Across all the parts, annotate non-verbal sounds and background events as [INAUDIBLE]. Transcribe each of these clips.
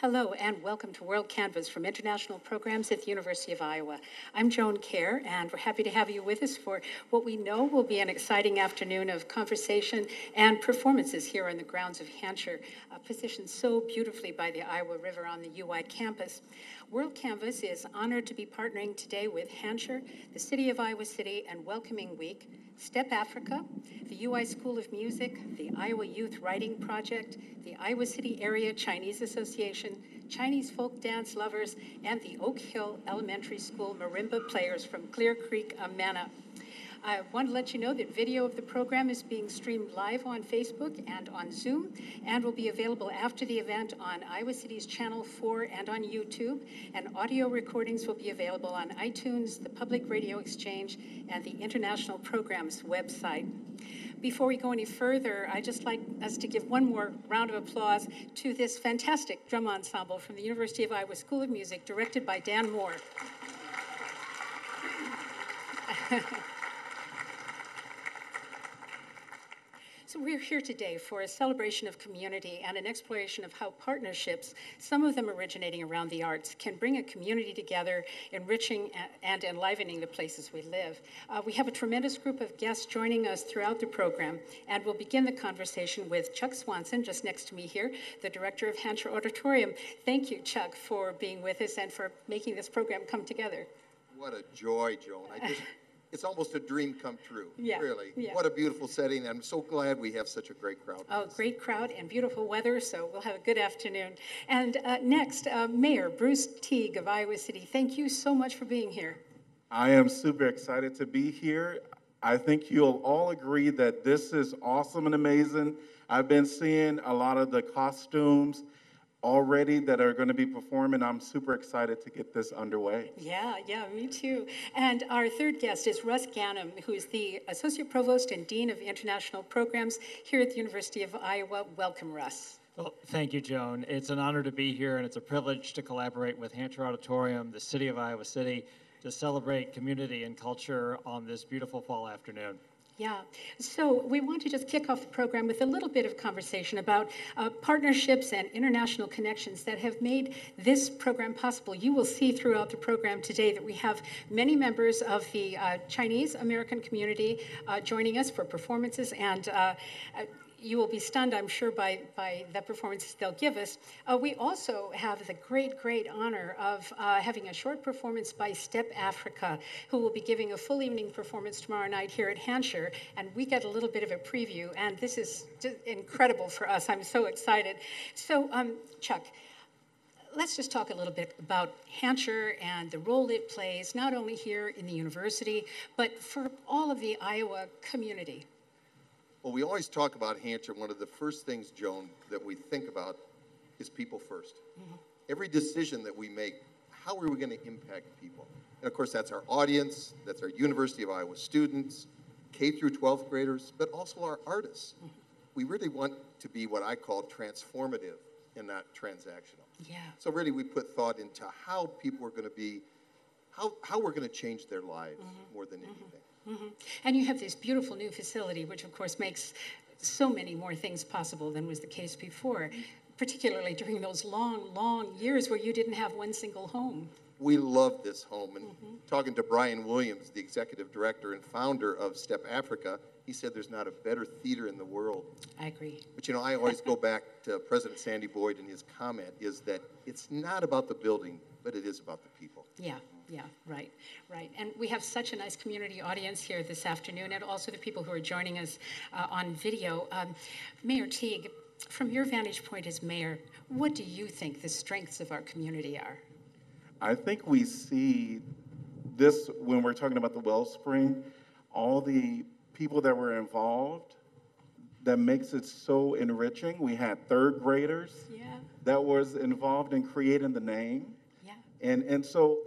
Hello and welcome to WorldCanvass from International Programs at the University of Iowa. I'm Joan Kjaer and we're happy to have you with us for what we know will be an exciting afternoon of conversation and performances here on the grounds of Hancher, uh, positioned so beautifully by the Iowa River on the UI campus. WorldCanvass is honored to be partnering today with Hancher, the City of Iowa City, and Welcoming Week, STEP Afrika, the UI School of Music, the Iowa Youth Writing Project, the Iowa City Area Chinese Association, Chinese folk dance lovers, and the Oak Hill Elementary School marimba players from Clear Creek, Amana. I want to let you know that video of the program is being streamed live on Facebook and on Zoom and will be available after the event on Iowa City's Channel 4 and on YouTube. And audio recordings will be available on iTunes, the Public Radio Exchange, and the International Programs website. Before we go any further, I'd just like us to give one more round of applause to this fantastic drum ensemble from the University of Iowa School of Music, directed by Dan Moore. [LAUGHS] So we're here today for a celebration of community and an exploration of how partnerships, some of them originating around the arts, can bring a community together, enriching and enlivening the places we live. Uh, we have a tremendous group of guests joining us throughout the program, and we'll begin the conversation with Chuck Swanson, just next to me here, the director of Hancher Auditorium. Thank you, Chuck, for being with us and for making this program come together. What a joy, Joan. I just it's almost a dream come true. Yeah, Really. yeah. What a beautiful setting. I'm so glad we have such a great crowd. Oh, great crowd and beautiful weather, so we'll have a good afternoon. And uh, next, uh, Mayor Bruce Teague of Iowa City. Thank you so much for being here. I am super excited to be here. I think you'll all agree that this is awesome and amazing. I've been seeing a lot of the costumes already that are going to be performing. I'm super excited to get this underway. Yeah, yeah, me too. And our third guest is Russ Ganim, who is the Associate Provost and Dean of International Programs here at the University of Iowa. Welcome, Russ. Well, thank you, Joan. It's an honor to be here, and it's a privilege to collaborate with Hancher Auditorium, the City of Iowa City, to celebrate community and culture on this beautiful fall afternoon. Yeah. So we want to just kick off the program with a little bit of conversation about uh, partnerships and international connections that have made this program possible. You will see throughout the program today that we have many members of the uh, Chinese American community uh, joining us for performances and uh, you will be stunned, I'm sure, by, by the performances they'll give us. Uh, we also have the great, great honor of uh, having a short performance by Step Afrika, who will be giving a full evening performance tomorrow night here at Hancher. And we get a little bit of a preview, and this is incredible for us. I'm so excited. So, um, Chuck, let's just talk a little bit about Hancher and the role it plays, not only here in the university, but for all of the Iowa community. Well, we always talk about Hancher. One of the first things, Joan, that we think about is people 1st mm-hmm. Every decision that we make, how are we going to impact people? And of course, that's our audience, that's our University of Iowa students, K through 12th graders, but also our artists. Mm-hmm. We really want to be what I call transformative and not transactional. Yeah. So really, we put thought into how people are going to be, how, how we're going to change their lives mm-hmm. more than mm-hmm. anything. Mm-hmm. And you have this beautiful new facility, which of course makes so many more things possible than was the case before, particularly during those long, long years where you didn't have one single home. We love this home. And mm-hmm. talking to Brian Williams, the executive director and founder of Step Afrika, he said there's not a better theater in the world. I agree. But you know, I always go back to President Sandy Boyd and his comment is that it's not about the building, but it is about the people. Yeah, yeah, right, right. And we have such a nice community audience here this afternoon, and also the people who are joining us uh, on video. Um, mayor Teague, from your vantage point as mayor, what do you think the strengths of our community are? I think we see this when we're talking about the wellspring, all the people that were involved that makes it so enriching. We had third graders yeah. that was involved in creating the name. Yeah. And, and so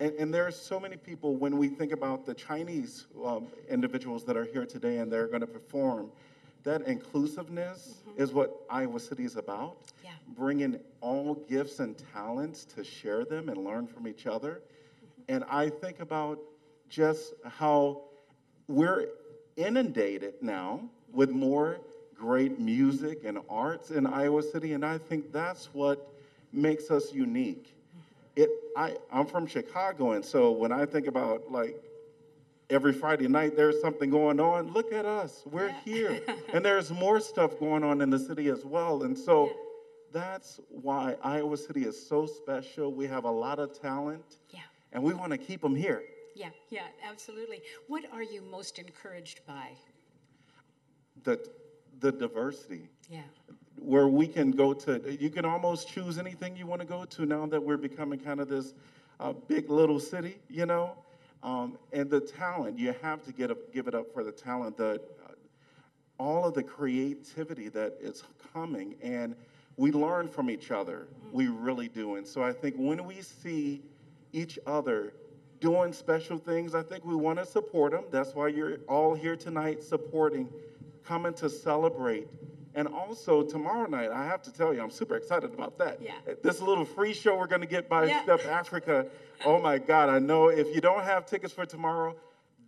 and, and there are so many people when we think about the Chinese um, individuals that are here today and they're going to perform. That inclusiveness mm-hmm. is what Iowa City is about. Yeah. Bringing all gifts and talents to share them and learn from each other. Mm-hmm. And I think about just how we're inundated now with more great music and arts in Iowa City. And I think that's what makes us unique. It, I, I'm from Chicago, and so when I think about like every Friday night there's something going on, look at us, we're here. [LAUGHS] and there's more stuff going on in the city as well. And so that's why Iowa City is so special. We have a lot of talent, Yeah. and we want to keep them here. Yeah, yeah, absolutely. What are you most encouraged by? The, the diversity. Yeah, where we can go to, you can almost choose anything you want to go to now that we're becoming kind of this uh, big little city, you know? Um, and the talent, you have to get up, give it up for the talent, the, uh, all of the creativity that is coming. And we learn from each other. We really do. And so I think when we see each other doing special things, I think we want to support them. That's why you're all here tonight supporting, coming to celebrate. And also tomorrow night, I have to tell you, I'm super excited about that. Yeah. This little free show we're going to get by Yeah. Step Afrika. Oh my God, I know if you don't have tickets for tomorrow,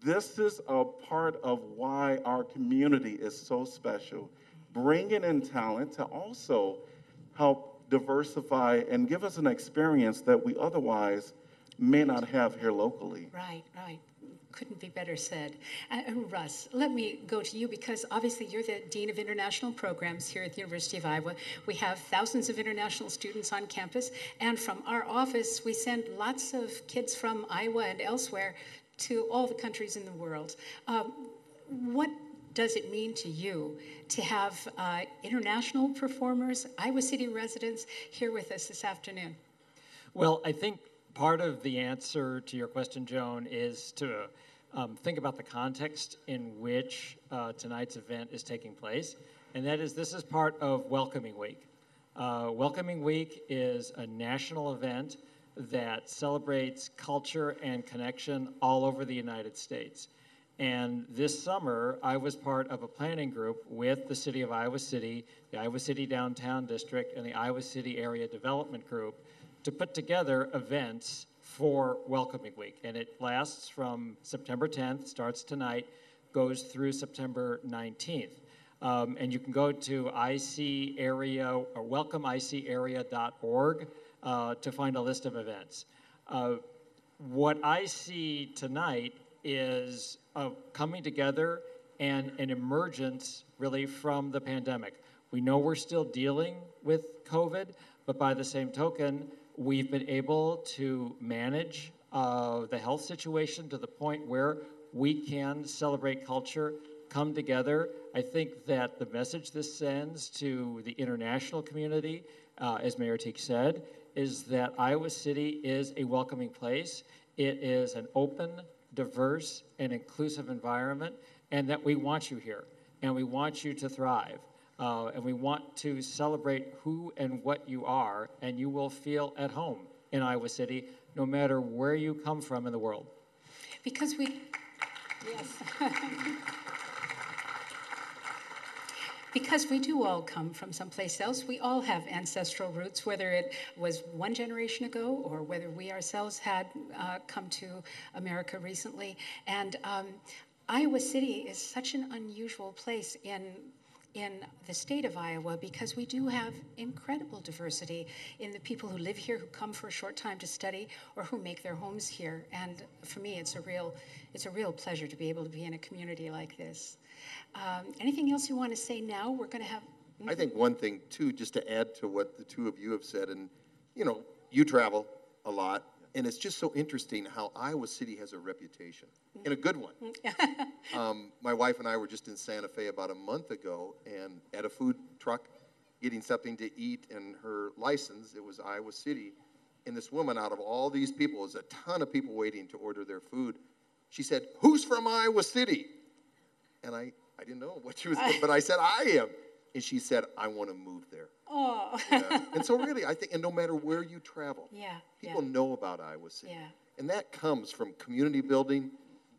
this is a part of why our community is so special. Bringing in talent to also help diversify and give us an experience that we otherwise may not have here locally. right, right. Couldn't be better said. Uh, uh, Russ, let me go to you because obviously you're the Dean of International Programs here at the University of Iowa. We have thousands of international students on campus, and from our office, we send lots of kids from Iowa and elsewhere to all the countries in the world. Um, what does it mean to you to have uh, international performers, Iowa City residents, here with us this afternoon? Well, I think part of the answer to your question, Joan, is to um, think about the context in which uh, tonight's event is taking place. And that is, this is part of Welcoming Week. Uh, Welcoming Week is a national event that celebrates culture and connection all over the United States. And this summer, I was part of a planning group with the City of Iowa City, the Iowa City Downtown District, and the Iowa City Area Development Group to put together events for Welcoming Week. And it lasts from September 10th, starts tonight, goes through September 19th. Um, and you can go to IC area or welcomeicara.org uh, to find a list of events. Uh, what I see tonight is a coming together and an emergence really from the pandemic. We know we're still dealing with COVID, but by the same token, we've been able to manage uh, the health situation to the point where we can celebrate culture, come together. I think that the message this sends to the international community, uh, as Mayor Teague said, is that Iowa City is a welcoming place. It is an open, diverse, and inclusive environment, and that we want you here, and we want you to thrive. Uh, and we want to celebrate who and what you are, and you will feel at home in Iowa City, no matter where you come from in the world. Because we, yes. because we do all come from someplace else. We all have ancestral roots, whether it was one generation ago or whether we ourselves had uh, come to America recently. And um, Iowa City is such an unusual place in in the state of Iowa because we do have incredible diversity in the people who live here, who come for a short time to study, or who make their homes here. And for me, it's a real, it's a real pleasure to be able to be in a community like this. Um, anything else you want to say now? We're going to have. I think one thing too, just to add to what the two of you have said, and you know, you travel a lot, and it's just so interesting how Iowa City has a reputation, in a good one. [LAUGHS] [LAUGHS] um, my wife and I were just in Santa Fe about a month ago, and at a food truck, getting something to eat, and her license it was Iowa City, and this woman, out of all these people, was a ton of people waiting to order their food. She said, "Who's from Iowa City?" And I, I didn't know what she was, [LAUGHS] but I said, "I am." And she said, I want to move there. Oh, Yeah. and so, really, I think, and no matter where you travel, yeah. people yeah. know about Iowa City. Yeah. And that comes from community building,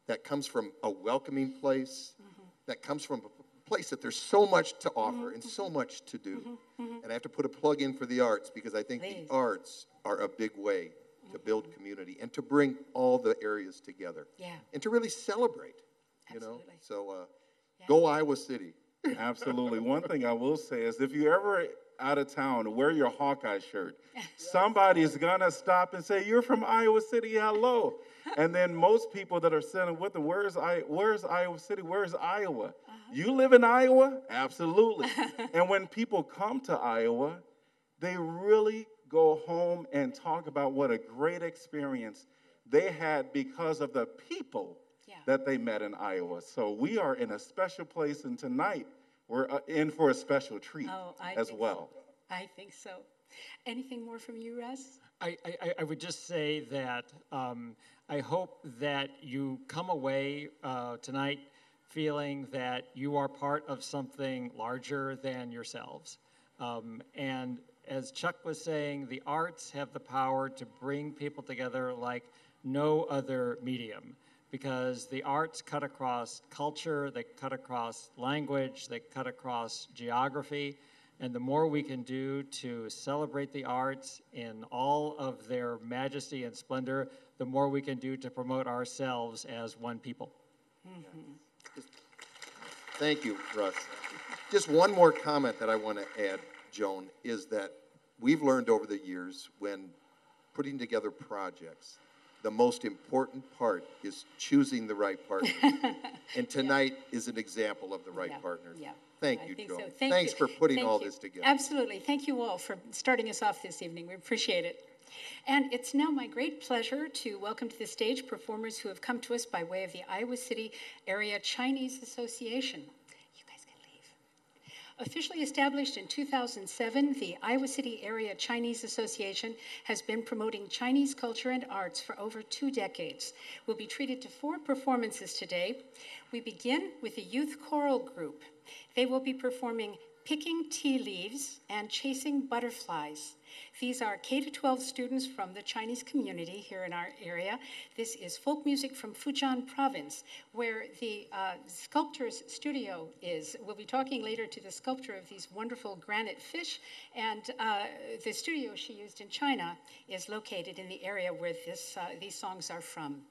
that comes from a welcoming place, Mm-hmm. that comes from a place that there's so much to offer and so much to do. And I have to put a plug in for the arts because I think Mm-hmm. Please. the arts are a big way to build community and to bring all the areas together. Yeah. And to really celebrate, you know? Absolutely. So, uh, Yeah. go Iowa City. Absolutely. One thing I will say is if you ever out of town, wear your Hawkeye shirt. [LAUGHS] Somebody's gonna stop and say, You're from Iowa City, hello. [LAUGHS] And then most people that are sitting with them, where's I where's Iowa City? Where's Iowa? Uh-huh. You live in Iowa? Absolutely. [LAUGHS] and when people come to Iowa, they really go home and talk about what a great experience they had because of the people. That they met in Iowa. So we are in a special place, and tonight we're uh, in for a special treat Oh, I as well. so. I think so. Anything more from you, Russ? I, I, I would just say that um, I hope that you come away uh, tonight feeling that you are part of something larger than yourselves. Um, and as Chuck was saying, the arts have the power to bring people together like no other medium because the arts cut across culture, they cut across language, they cut across geography. And the more we can do to celebrate the arts in all of their majesty and splendor, the more we can do to promote ourselves as one people. [LAUGHS] Thank you, Russ. Just one more comment that I want to add, Joan, is that we've learned over the years when putting together projects, the most important part is choosing the right partner. [LAUGHS] and tonight is an example of the right Yeah, partner. Yeah. Thank I you, Joan. so. Thank Thanks you. for putting Thank all you. this together. Absolutely. Thank you all for starting us off this evening. We appreciate it. And it's now my great pleasure to welcome to the stage performers who have come to us by way of the Iowa City Area Chinese Association. You guys can leave. Officially established in 2007, the Iowa City Area Chinese Association has been promoting Chinese culture and arts for over two decades. We'll be treated to four performances today. We begin with a youth choral group. They will be performing Picking Tea Leaves and Chasing Butterflies. These are K 12 students from the Chinese community here in our area. This is folk music from Fujian province, where the uh, sculptor's studio is. We'll be talking later to the sculptor of these wonderful granite fish, and uh, the studio she used in China is located in the area where this, uh, these songs are from.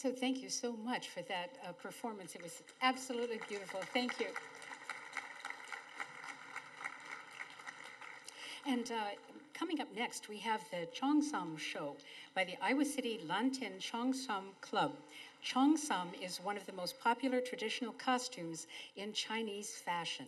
So thank you so much for that uh, performance. It was absolutely beautiful. Thank you. And uh, coming up next, we have the Cheongsam Show by the Iowa City Lantin Cheongsam Club. Cheongsam is one of the most popular traditional costumes in Chinese fashion.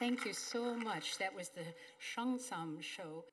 Thank you so much. That was the Cheongsam show.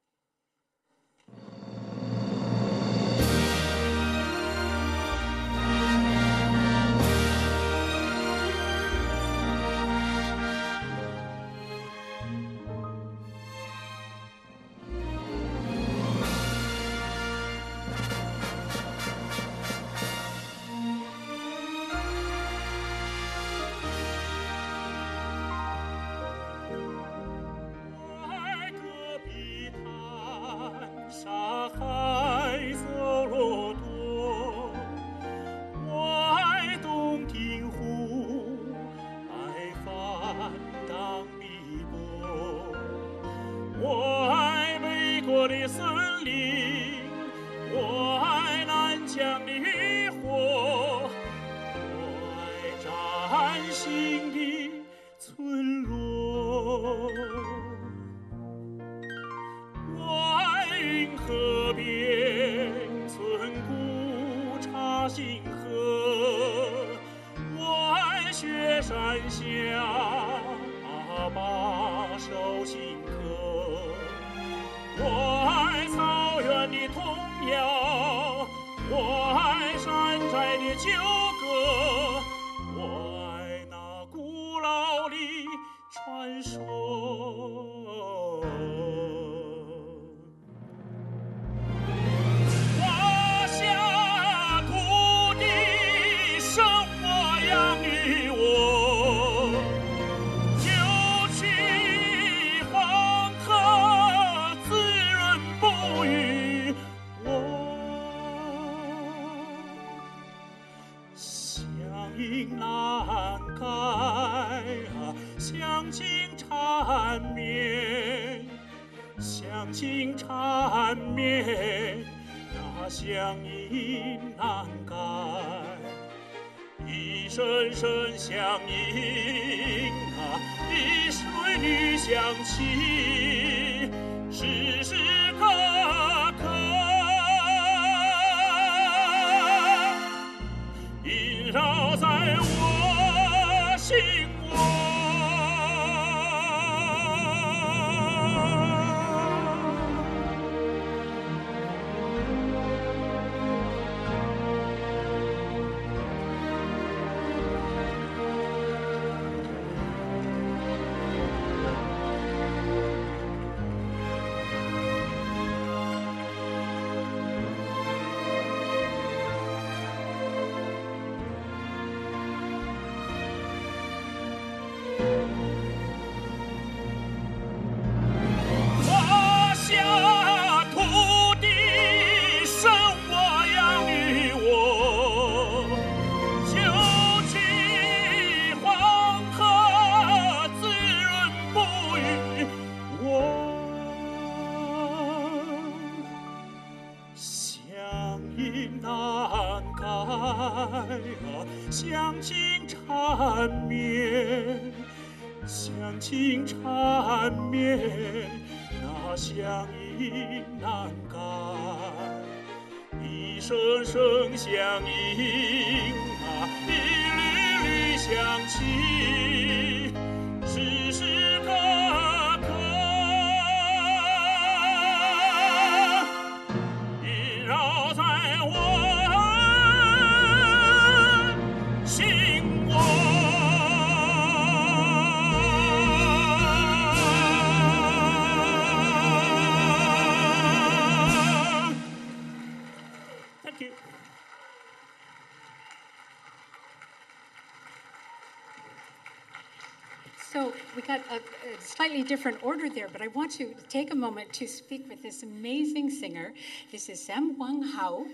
Slightly different order there, but I want to take a moment to speak with this amazing singer. This is Sam Wang Hao,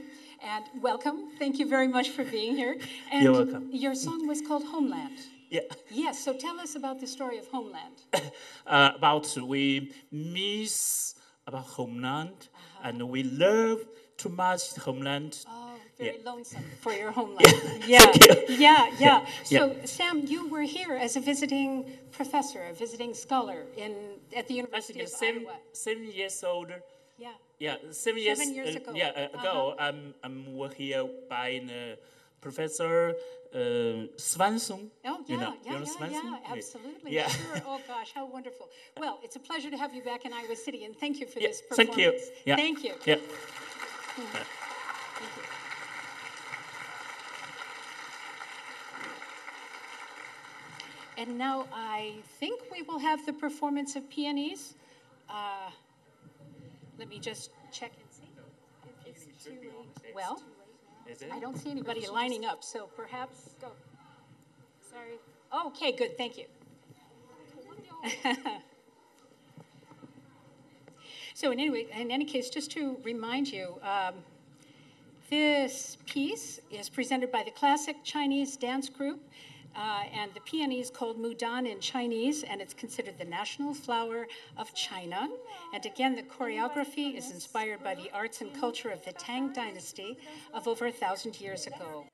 and welcome. Thank you very much for being here. [LAUGHS] And You're welcome. Your song was called Homeland. Yeah. [LAUGHS] Yes. So tell us about the story of Homeland. [LAUGHS] uh, about we miss about homeland, uh-huh. and we love too much homeland. Oh very yeah. lonesome for your homeland. [LAUGHS] [LAUGHS] Yeah, yeah, yeah, yeah. So, yeah. Sam, you were here as a visiting professor, a visiting scholar in at the University of seven, Iowa. Seven years older. Yeah. Yeah, seven years. Seven years uh, ago. Yeah, uh, ago. Uh-huh. I'm I'm here by the Professor uh, Swanson. Oh, you yeah, know, yeah, you know yeah, yeah, absolutely. Yeah. Sure. Oh, [LAUGHS] gosh, how wonderful. Well, it's a pleasure to have you back in Iowa City, and thank you for Yeah, this thank you. Yeah. Thank you. Yeah. And now I think we will have the performance of peonies. Uh, let me just check and see. If it's too late. Well, Is it? I don't see anybody lining up, so perhaps, go. Sorry. Okay, good, thank you. [LAUGHS] So in any, way, in any case, just to remind you, um, this piece is presented by the Classic Chinese Dance Group, uh, and the peony is called Mudan in Chinese, and it's considered the national flower of China. And again, the choreography is inspired by the arts and culture of the Tang Dynasty of over a thousand years ago.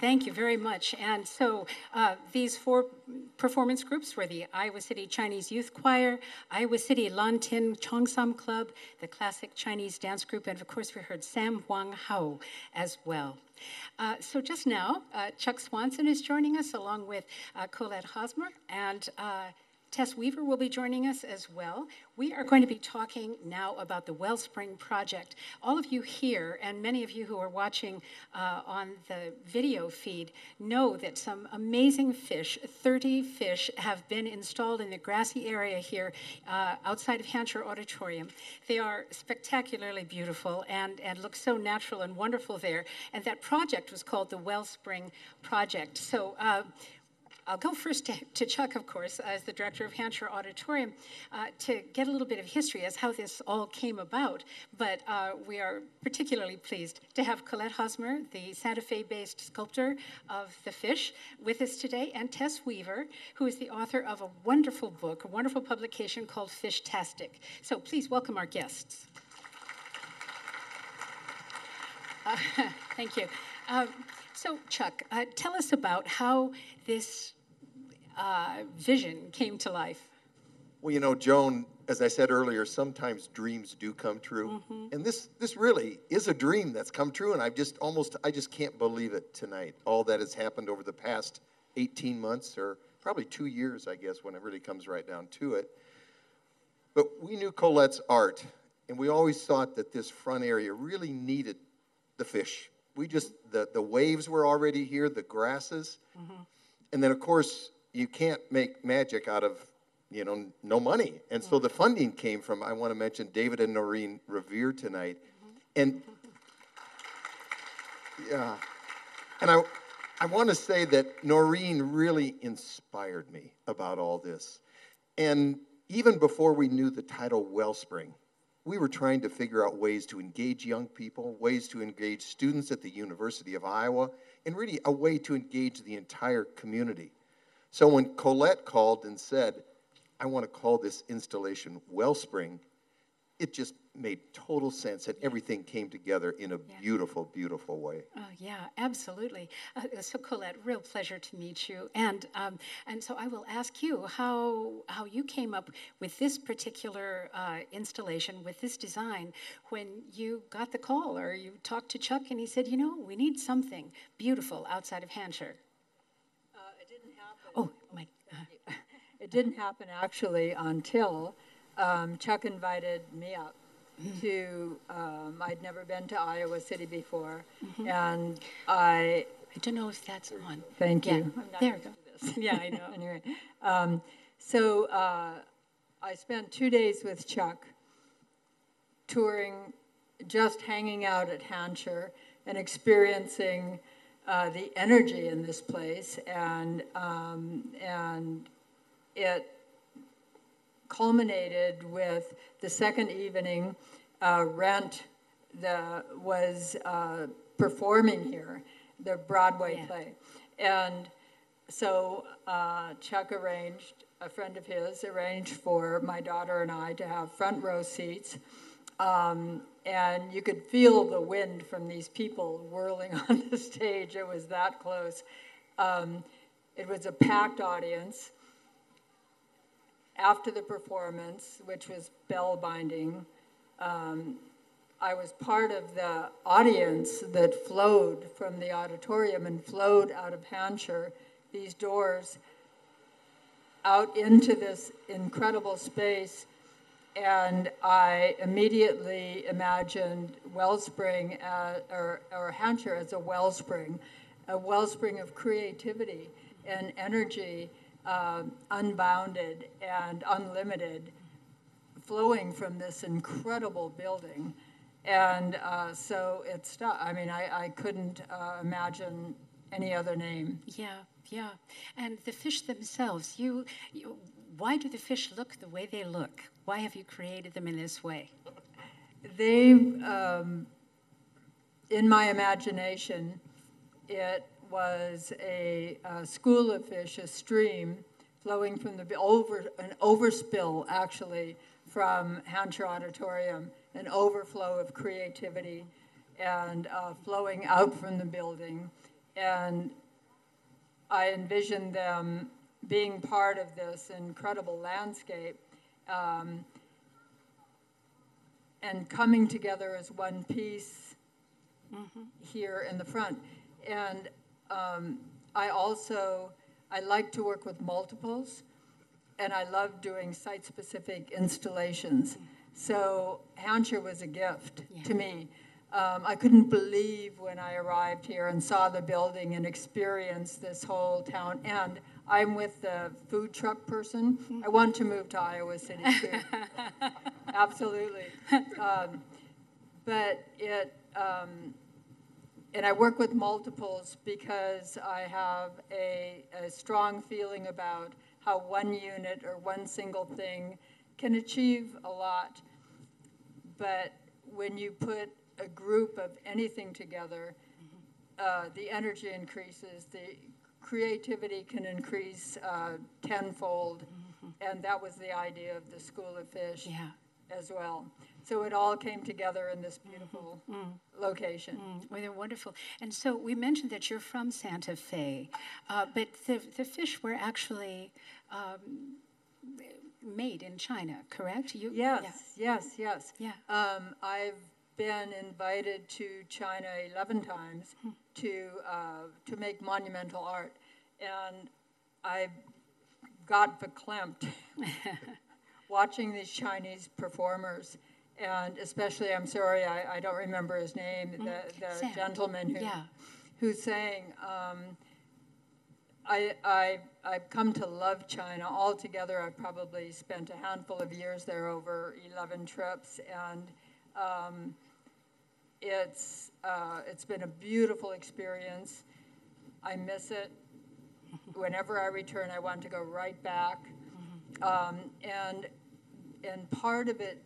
Thank you very much. And so uh, these four performance groups were the Iowa City Chinese Youth Choir, Iowa City Lan Tin Cheongsam Club, the Classic Chinese Dance Group, and of course we heard Sam Huang Hao as well. Uh, so just now, uh, Chuck Swanson is joining us along with uh, Colette Hosmer and uh, Tess Weaver will be joining us as well. We are going to be talking now about the Wellspring Project. All of you here, and many of you who are watching uh, on the video feed, know that some amazing fish, 30 fish, have been installed in the grassy area here uh, outside of Hancher Auditorium. They are spectacularly beautiful and, and look so natural and wonderful there. And that project was called the Wellspring Project. So uh, I'll go first to, to, Chuck, of course, as the director of Hancher Auditorium, uh, to get a little bit of history as how this all came about. But uh, we are particularly pleased to have Colette Hosmer, the Santa Fe based sculptor of the fish, with us today, and Tess Weaver, who is the author of a wonderful book, a wonderful publication called Fish Fishtastic. So please welcome our guests. Uh, [LAUGHS] thank you. Um, so, Chuck, uh, tell us about how this uh, vision came to life? Well, you know, Joan, as I said earlier, sometimes dreams do come true, mm-hmm. and this this really is a dream that's come true, and I just almost I just can't believe it tonight. All that has happened over the past 18 months, or probably two years, I guess, when it really comes right down to it. But we knew Colette's art, and we always thought that this front area really needed the fish. We just the the waves were already here, the grasses, mm-hmm. and then of course you can't make magic out of you know no money. And so the mm-hmm. funding came from i want to mention david and noreen revere tonight. Mm-hmm. And yeah. And i i want to say that noreen really inspired me about all this. And even before we knew the title wellspring we were trying to figure out ways to engage young people ways to engage students at the university of iowa and really a way to engage the entire community so when Colette called and said, I want to call this installation Wellspring, it just made total sense and everything came together in a yeah. beautiful, beautiful way. Oh yeah, absolutely. Uh, so Colette, real pleasure to meet you, and um, and so I will ask you how how you came up with this particular uh, installation with this design when you got the call or you talked to Chuck and he said, you know, we need something beautiful outside of Hancher. Oh, my. Uh, it didn't happen actually until um, Chuck invited me up mm-hmm. to. Um, I'd never been to Iowa City before, mm-hmm. and I. I don't know if that's on. Thank yeah. you. There we go. [LAUGHS] yeah, I know. [LAUGHS] anyway, um, so uh, I spent two days with Chuck, touring, just hanging out at Hancher and experiencing uh, the energy in this place, and um, and it culminated with the second evening. Uh, Rent the was uh, performing here, the Broadway yeah. play, and so uh, Chuck arranged a friend of his arranged for my daughter and I to have front row seats. Um, and you could feel the wind from these people whirling [LAUGHS] on the stage. It was that close. Um, it was a packed audience. After the performance, which was bell binding, um, I was part of the audience that flowed from the auditorium and flowed out of Hancher, these doors, out into this incredible space. And I immediately imagined Wellspring as, or, or Hancher as a wellspring, a wellspring of creativity and energy, um, unbounded and unlimited, flowing from this incredible building. And uh, so it's, I mean, I, I couldn't uh, imagine any other name. Yeah, yeah. And the fish themselves, you, you why do the fish look the way they look? Why have you created them in this way? They, um, in my imagination, it was a, a, school of fish, a stream flowing from the over an overspill actually from Hancher Auditorium, an overflow of creativity, and uh, flowing out from the building and I envisioned them being part of this incredible landscape um, and coming together as one piece here in the front. And um, I also, I like to work with multiples, and I love doing site-specific installations. So Hancher was a gift to me. Um, I couldn't believe when I arrived here and saw the building and experienced this whole town. And I'm with the food truck person. I want to move to Iowa City too. [LAUGHS] Absolutely. Um, but it, um, and I work with multiples because I have a, a strong feeling about how one unit or one single thing can achieve a lot. But when you put a group of anything together, uh, the energy increases, the creativity can increase uh, tenfold, and that was the idea of the School of Fish Yeah. as well. So it all came together in this beautiful location. Mm, Well, they're wonderful. And so we mentioned that you're from Santa Fe, uh, but the, the fish were actually um, made in China, correct? You, Yes, yeah. yes, yes. Yeah. Um, I've been invited to China 11 times Hmm. to, uh, to make monumental art. And I got verklempt [LAUGHS] watching these Chinese performers. And especially, I'm sorry, I, I don't remember his name, the, the. Sam. gentleman who, Yeah. who sang. Um, I, I, I've come to love China. Altogether, I've probably spent a handful of years there over 11 trips, and um, it's, uh, it's been a beautiful experience. I miss it. [LAUGHS] Whenever I return, I want to go right back. Um, and, and part of it,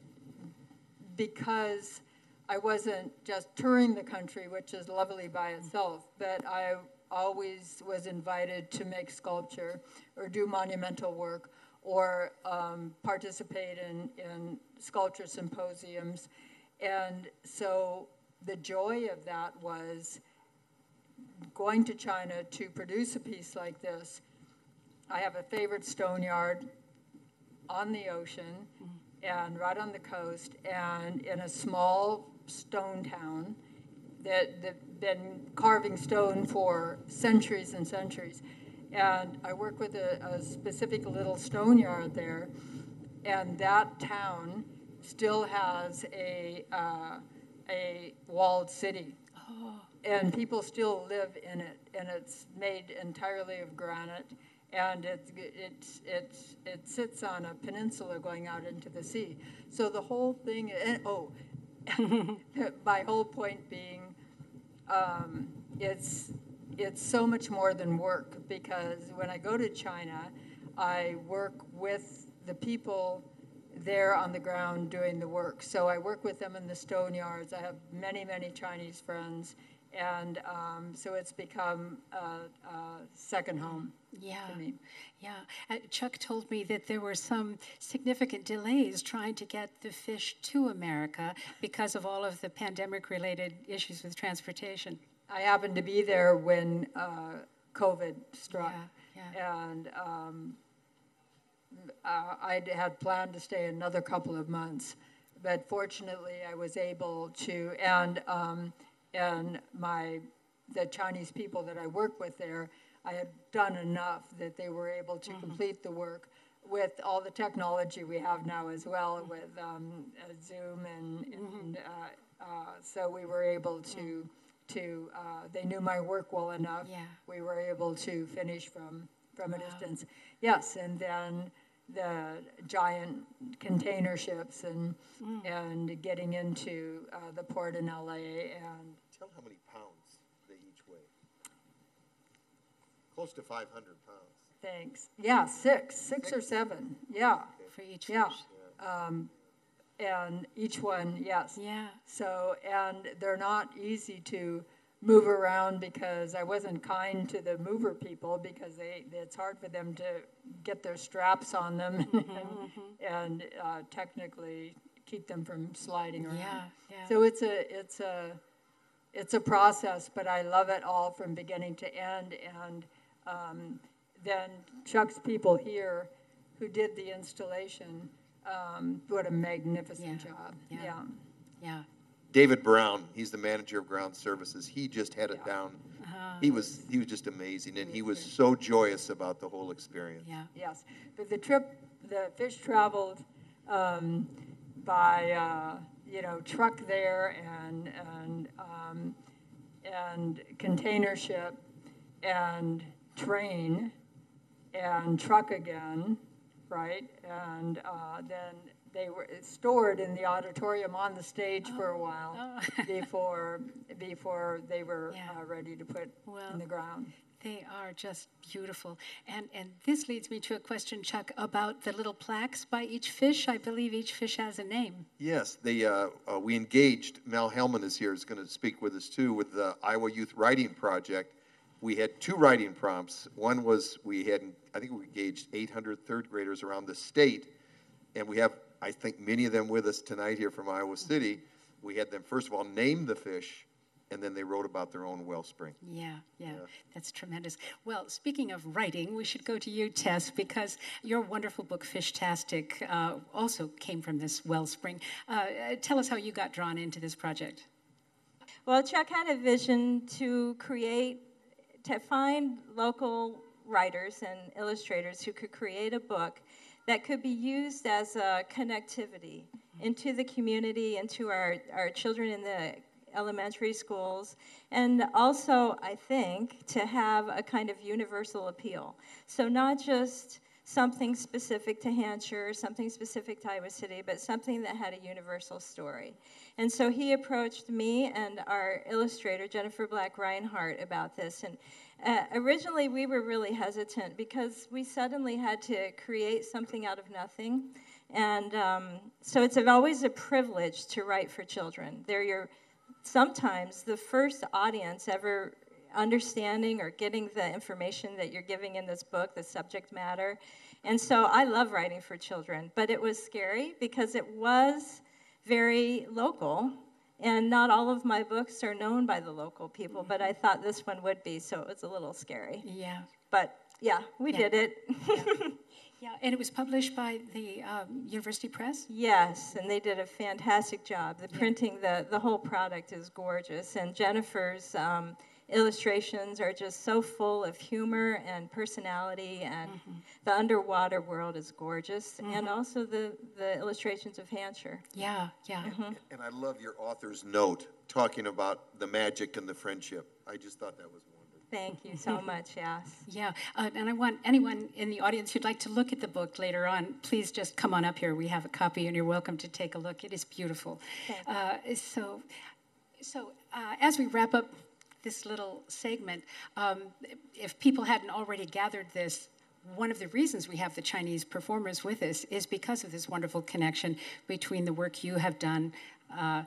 because I wasn't just touring the country, which is lovely by itself, but I always was invited to make sculpture or do monumental work or um, participate in, in sculpture symposiums. And so the joy of that was going to China to produce a piece like this. I have a favorite stone yard on the ocean and right on the coast and in a small stone town that that been carving stone for centuries and centuries. And I work with a, a specific little stone yard there, and that town still has a uh, a walled city. And people still live in it, and it's made entirely of granite, and it's, it's, it's, it sits on a peninsula going out into the sea. So the whole thing, and, oh, [LAUGHS] my whole point being, um, it's, it's so much more than work, because when I go to China, I work with the people there on the ground doing the work. So I work with them in the stone yards. I have many, many Chinese friends, and um, so it's become a, a second home Yeah, yeah. Uh, Chuck told me that there were some significant delays trying to get the fish to America because of all of the pandemic-related issues with transportation. I happened to be there when uh, COVID struck, Yeah, and um, uh, I had planned to stay another couple of months, but fortunately, I was able to. And um, and my the Chinese people that I work with there, I had done enough that they were able to complete the work with all the technology we have now as well with um, uh, Zoom and, and uh, uh, so we were able to to uh, they knew my work well enough. Yeah. We were able to finish from from a distance. Yes, and then the giant container ships and and getting into uh, the port in LA and Tell how many pounds they each weigh. Close to 500 pounds. Thanks. Yeah, six, six or seven. Yeah, For each yeah. fish. Um, and each one, yes. Yeah. So, and they're not easy to move around because I wasn't kind to the mover people because they, it's hard for them to get their straps on them [LAUGHS] Mm-hmm, and, uh, technically keep them from sliding around. Yeah, yeah. So it's a, it's a, it's a process, but I love it all from beginning to end. And um, then Chuck's people here who did the installation, um, what a magnificent Yeah, job. yeah. yeah. Yeah. David Brown, he's the manager of ground services. He just had it down. Uh-huh. He was he was just amazing, and he was so joyous about the whole experience. Yeah. Yes, but the trip, the fish traveled um, by, uh, you know, truck there and, and, um, and container ship and train and truck again, right? And uh, then they were stored in the auditorium on the stage for a while [LAUGHS] before, before they were Yeah. uh, ready to put Well, in the ground. They are just beautiful. And, and this leads me to a question, Chuck, about the little plaques by each fish. I believe each fish has a name. Yes, they, uh, uh, we engaged, Mel Hellman is here, is going to speak with us too, with the Iowa Youth Writing Project. We had two writing prompts. One was we had, I think we engaged 800 third graders around the state, and we have, I think, many of them with us tonight here from Iowa City. We had them, first of all, name the fish, and then they wrote about their own wellspring. Yeah, yeah, that's tremendous. Well, speaking of writing, we should go to you, Tess, because your wonderful book, Fishtastic, uh, also came from this wellspring. Uh, uh, tell us how you got drawn into this project. Well, Chuck had a vision to create, to find local writers and illustrators who could create a book that could be used as a connectivity mm-hmm. into the community, into our, our children in the elementary schools, and also, I think, to have a kind of universal appeal. So, not just something specific to Hancher, something specific to Iowa City, but something that had a universal story. And so he approached me and our illustrator, Jennifer Black Reinhardt, about this. And uh, originally, we were really hesitant because we suddenly had to create something out of nothing. And um, so it's always a privilege to write for children. They're your sometimes the first audience ever understanding or getting the information that you're giving in this book, the subject matter. And so I love writing for children, but it was scary because it was very local. And not all of my books are known by the local people, but I thought this one would be, so it was a little scary. Yeah. But yeah, we Yeah. did it. Yeah, [LAUGHS] and it was published by the um, University Press? Yes, and they did a fantastic job. The printing, the, the whole product is gorgeous. And Jennifer's um, illustrations are just so full of humor and personality, and the underwater world is gorgeous. And also the, the illustrations of Hancher. Yeah, yeah. And I love your author's note talking about the magic and the friendship. I just thought that was wonderful. Thank you so [LAUGHS] much, yes. Yeah, uh, and I want anyone in the audience who'd like to look at the book later on, please just come on up here. We have a copy, and you're welcome to take a look. It is beautiful. Uh, so, so uh, as we wrap up this little segment, um, if people hadn't already gathered this, one of the reasons we have the Chinese performers with us is because of this wonderful connection between the work you have done. Uh,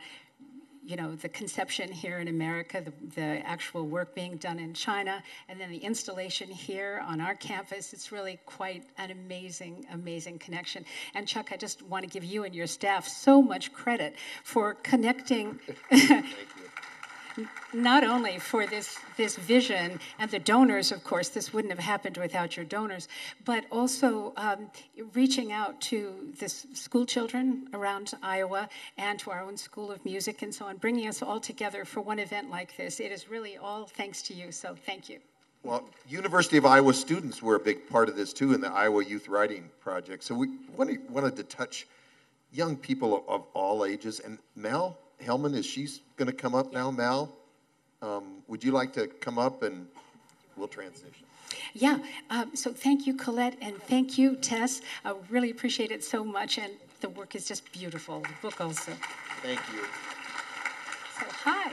you know, the conception here in America, the, the actual work being done in China, and then the installation here on our campus. It's really quite an amazing, amazing connection. And Chuck, I just want to give you and your staff so much credit for connecting [LAUGHS] not only for this, this vision and the donors, of course, this wouldn't have happened without your donors, but also um, reaching out to the school children around Iowa and to our own School of Music and so on, bringing us all together for one event like this. It is really all thanks to you, so thank you. Well, University of Iowa students were a big part of this too in the Iowa Youth Writing Project. So we wanted, wanted to touch young people of all ages. And Mel Hellman, is she's going to come up now? Mal? um, would you like to come up and we'll transition? Yeah, um, so thank you, Colette, and thank you, Tess. I really appreciate it so much, and the work is just beautiful. The book also. Thank you. So, hi.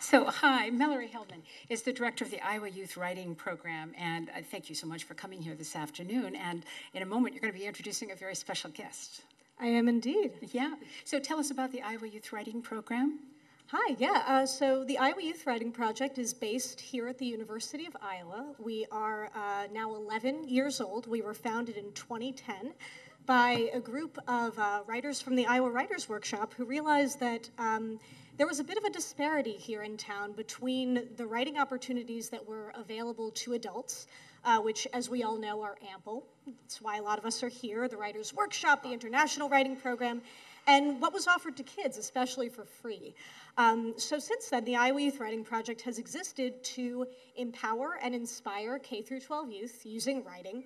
So, hi, Mallory Hellman is the director of the Iowa Youth Writing Program, and uh, thank you so much for coming here this afternoon. And in a moment, you're going to be introducing a very special guest. I am indeed. Yeah. So, tell us about the Iowa Youth Writing Program. Hi, yeah. Uh, so the Iowa Youth Writing Project is based here at the University of Iowa. We are uh, now 11 years old. We were founded in 2010 by a group of uh, writers from the Iowa Writers Workshop who realized that um, there was a bit of a disparity here in town between the writing opportunities that were available to adults, uh, which, as we all know, are ample. That's why a lot of us are here the Writers' Workshop, the International Writing Program, and what was offered to kids, especially for free. Um, so since then, the Iowa Youth Writing Project has existed to empower and inspire K through 12 youth using writing.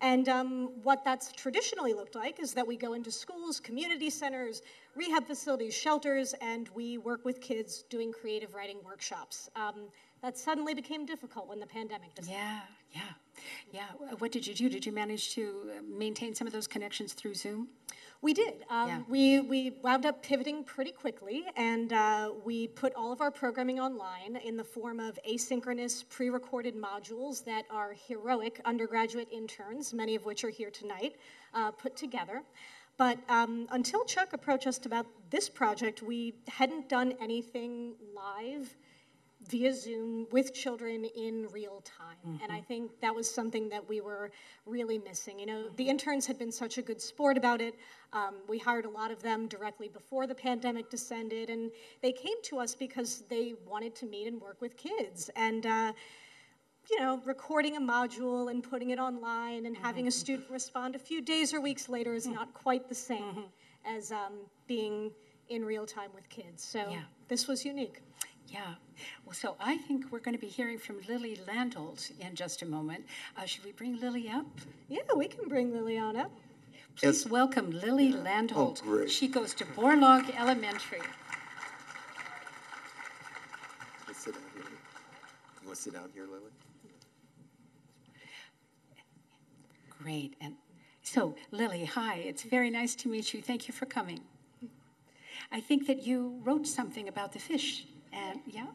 And um, what that's traditionally looked like is that we go into schools, community centers, rehab facilities, shelters, and we work with kids doing creative writing workshops. Um, that suddenly became difficult when the pandemic descended. Yeah, yeah, yeah. What did you do? Did you manage to uh, maintain some of those connections through Zoom? We did. Um, Yeah. we, we wound up pivoting pretty quickly, and uh, we put all of our programming online in the form of asynchronous, pre recorded modules that our heroic undergraduate interns, many of which are here tonight, uh, put together. But um, until Chuck approached us about this project, we hadn't done anything live via Zoom with children in real time. And I think that was something that we were really missing. You know, the interns had been such a good sport about it. Um, we hired a lot of them directly before the pandemic descended, and they came to us because they wanted to meet and work with kids. And uh, you know, recording a module and putting it online and having a student respond a few days or weeks later is not quite the same as um, being in real time with kids. So Yeah. this was unique. Yeah. Well, so I think we're going to be hearing from Lily Landolt in just a moment. Uh, should we bring Lily up? Yeah, we can bring Lily on up. Please welcome Lily Landholt. Oh, great. She goes to Borlaug Elementary. Let's sit down here. You want to sit down here, Lily? Great. And so, Lily, hi. It's very nice to meet you. Thank you for coming. I think that you wrote something about the fish. And yeah?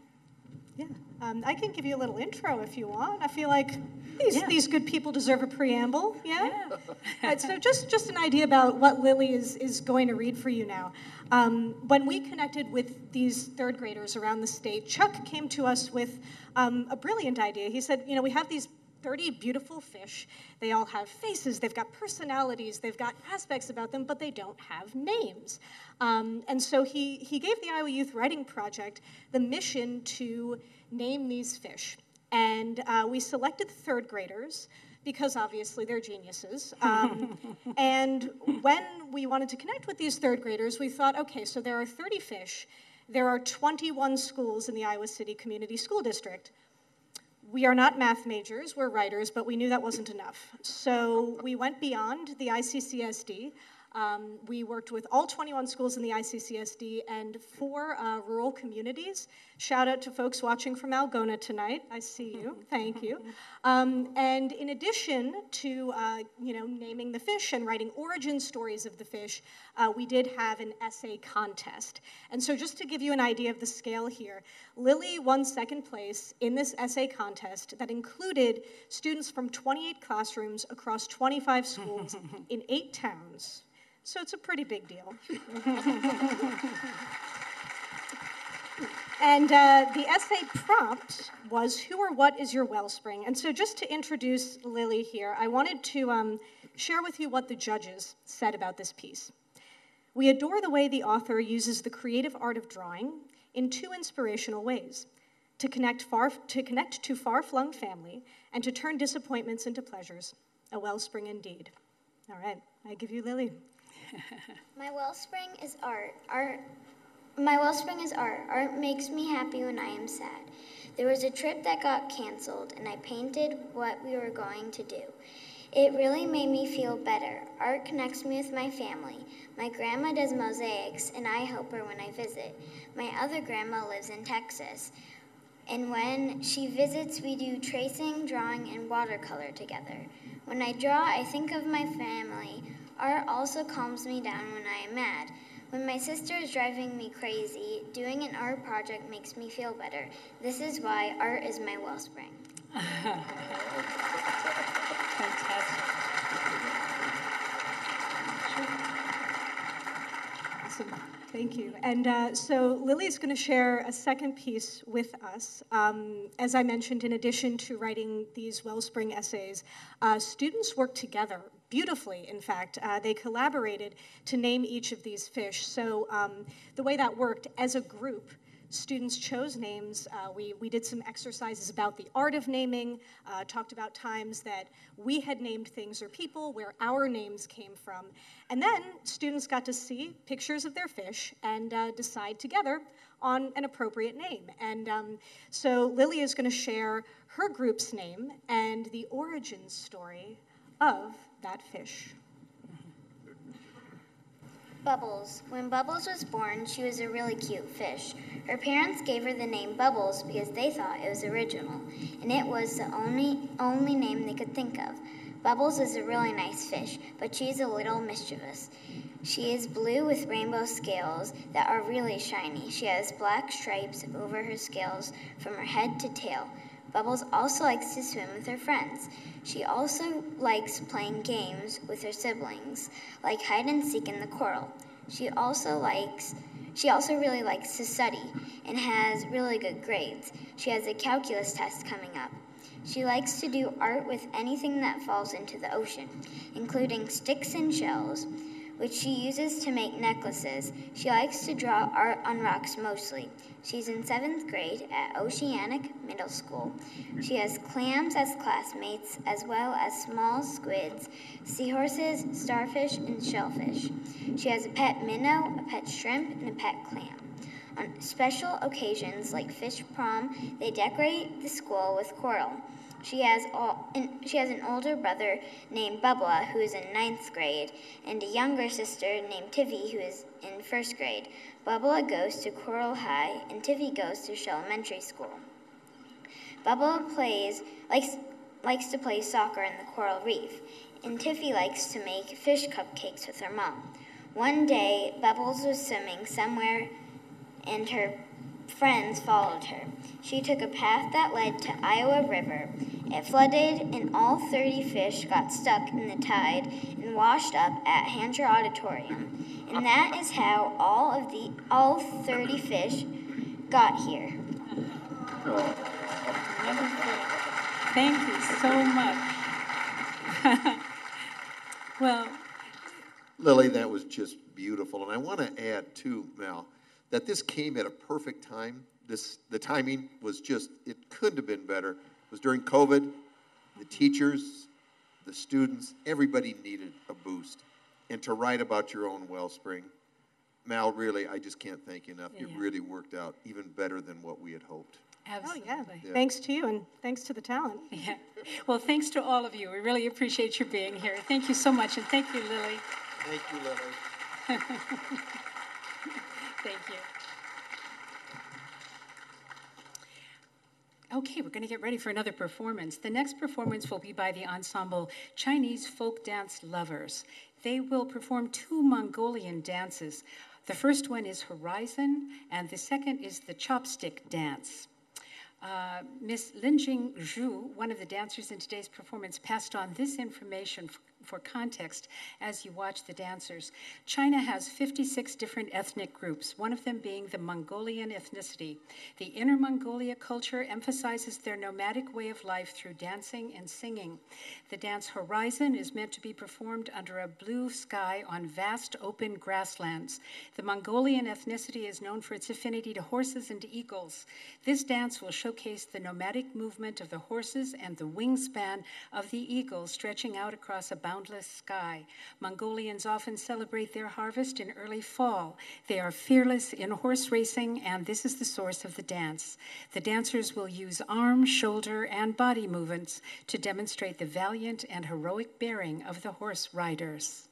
Yeah, um, I can give you a little intro if you want. I feel like these, Yeah. these good people deserve a preamble. Yeah. Right, [LAUGHS] so just just an idea about what Lily is is going to read for you now. Um, when we connected with these third graders around the state, Chuck came to us with um, a brilliant idea. He said, you know, we have these 30 beautiful fish. They all have faces, they've got personalities, they've got aspects about them, but they don't have names. Um, and so he, he gave the Iowa Youth Writing Project the mission to name these fish. And uh, we selected the third graders because obviously they're geniuses. Um, [LAUGHS] and when we wanted to connect with these third graders, we thought, okay, so there are 30 fish, there are 21 schools in the Iowa City Community School District. We are not math majors, we're writers, but we knew that wasn't enough. So we went beyond the ICCSD. Um, we worked with all 21 schools in the ICCSD and four uh, rural communities. Shout out to folks watching from Algona tonight. I see you. [LAUGHS] Thank you. Um, and in addition to uh, you know naming the fish and writing origin stories of the fish, uh, we did have an essay contest. And so, just to give you an idea of the scale here, Lily won second place in this essay contest that included students from 28 classrooms across 25 schools [LAUGHS] in eight towns. So it's a pretty big deal. [LAUGHS] And uh, the essay prompt was Who or What is Your Wellspring? And so, just to introduce Lily here, I wanted to um, share with you what the judges said about this piece. We adore the way the author uses the creative art of drawing in two inspirational ways to connect, far, to connect to far flung family and to turn disappointments into pleasures. A wellspring indeed. All right, I give you Lily. [LAUGHS] My wellspring is art. Art my wellspring is art. Art makes me happy when I am sad. There was a trip that got canceled and I painted what we were going to do. It really made me feel better. Art connects me with my family. My grandma does mosaics and I help her when I visit. My other grandma lives in Texas. And when she visits, we do tracing, drawing, and watercolor together. When I draw, I think of my family. Art also calms me down when I am mad. When my sister is driving me crazy, doing an art project makes me feel better. This is why art is my wellspring. Fantastic. Awesome. Thank you. And uh, so is going to share a second piece with us. Um, as I mentioned, in addition to writing these Wellspring essays, uh, students worked together beautifully, in fact. Uh, they collaborated to name each of these fish. So um, the way that worked, as a group, students chose names. Uh, we, we did some exercises about the art of naming, uh, talked about times that we had named things or people, where our names came from. And then students got to see pictures of their fish and uh, decide together on an appropriate name. And um, so Lily is going to share her group's name and the origin story of that fish. Bubbles. When Bubbles was born, she was a really cute fish. Her parents gave her the name Bubbles because they thought it was original, and it was the only only name they could think of. Bubbles is a really nice fish, but she's a little mischievous. She is blue with rainbow scales that are really shiny. She has black stripes over her scales from her head to tail. Bubbles also likes to swim with her friends. She also likes playing games with her siblings, like hide and seek in the coral. She also likes she also really likes to study and has really good grades. She has a calculus test coming up. She likes to do art with anything that falls into the ocean, including sticks and shells which she uses to make necklaces. She likes to draw art on rocks mostly. She's in seventh grade at Oceanic Middle School. She has clams as classmates, as well as small squids, seahorses, starfish, and shellfish. She has a pet minnow, a pet shrimp, and a pet clam. On special occasions like fish prom, they decorate the school with coral. She has, all, she has an older brother named Bubba, who is in ninth grade, and a younger sister named Tiffy, who is in first grade. Bubba goes to Coral High, and Tiffy goes to Shell Elementary School. Bubba plays likes likes to play soccer in the coral reef, and Tiffy likes to make fish cupcakes with her mom. One day, Bubbles was swimming somewhere, and her friends followed her. She took a path that led to Iowa River. It flooded, and all 30 fish got stuck in the tide and washed up at Hancher Auditorium. And that is how all of the all 30 fish got here. Thank you so much. [LAUGHS] well, Lily, that was just beautiful. And I want to add, too, Mal, that this came at a perfect time. This, the timing was just, it couldn't have been better. It was during COVID. The teachers, the students, everybody needed a boost. And to write about your own wellspring, Mal, really, I just can't thank you enough. It Yeah. really worked out even better than what we had hoped. absolutely. Oh, yeah. Thanks to you and thanks to the talent. [LAUGHS] Yeah. Well, thanks to all of you. We really appreciate your being here. Thank you so much, and thank you, Lily. Thank you, Lily. [LAUGHS] Thank you. Okay, we're going to get ready for another performance. The next performance will be by the ensemble Chinese Folk Dance Lovers. They will perform two Mongolian dances. The first one is Horizon, and the second is the Chopstick Dance. Uh, Miss Linjing Zhu, one of the dancers in today's performance, passed on this information for context as you watch the dancers. China has 56 different ethnic groups, one of them being the Mongolian ethnicity. The Inner Mongolia culture emphasizes their nomadic way of life through dancing and singing. The dance Horizon is meant to be performed under a blue sky on vast open grasslands. The Mongolian ethnicity is known for its affinity to horses and eagles. This dance will showcase the nomadic movement of the horses and the wingspan of the eagles stretching out across a boundless sky. Mongolians often celebrate their harvest in early fall. They are fearless in horse racing, and this is the source of the dance. The dancers will use arm, shoulder, and body movements to demonstrate the valiant and heroic bearing of the horse riders.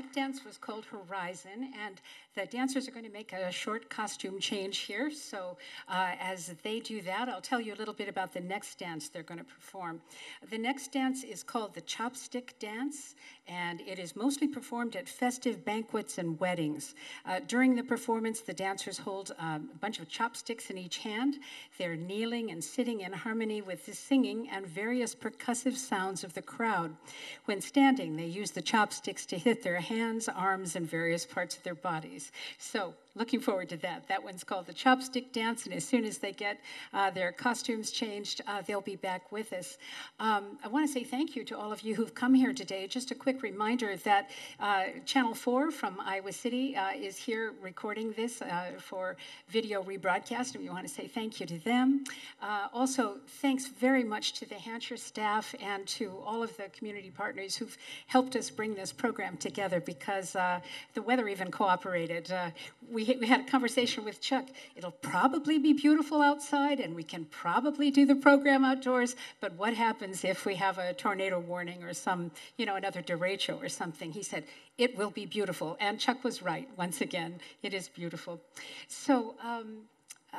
That dance was called Horizon, and the dancers are going to make a short costume change here. So uh, as they do that, I'll tell you a little bit about the next dance they're going to perform. The next dance is called the Chopstick Dance, and it is mostly performed at festive banquets and weddings. Uh, during the performance, the dancers hold um, a bunch of chopsticks in each hand. They're kneeling and sitting in harmony with the singing and various percussive sounds of the crowd. When standing, they use the chopsticks to hit their hands, arms, and various parts of their bodies. So, looking forward to that. That one's called the Chopstick Dance, and as soon as they get uh, their costumes changed, uh, they'll be back with us. Um, I want to say thank you to all of you who've come here today. Just a quick reminder that uh, Channel 4 from Iowa City uh, is here recording this uh, for video rebroadcast, and we want to say thank you to them. Uh, also, thanks very much to the Hancher staff and to all of the community partners who've helped us bring this program together because the weather even cooperated. We we, we had a conversation with Chuck. It'll probably be beautiful outside and we can probably do the program outdoors, but what happens if we have a tornado warning or some, you know, another derecho or something? He said, it will be beautiful. And Chuck was right, once again. It is beautiful. So, um, uh,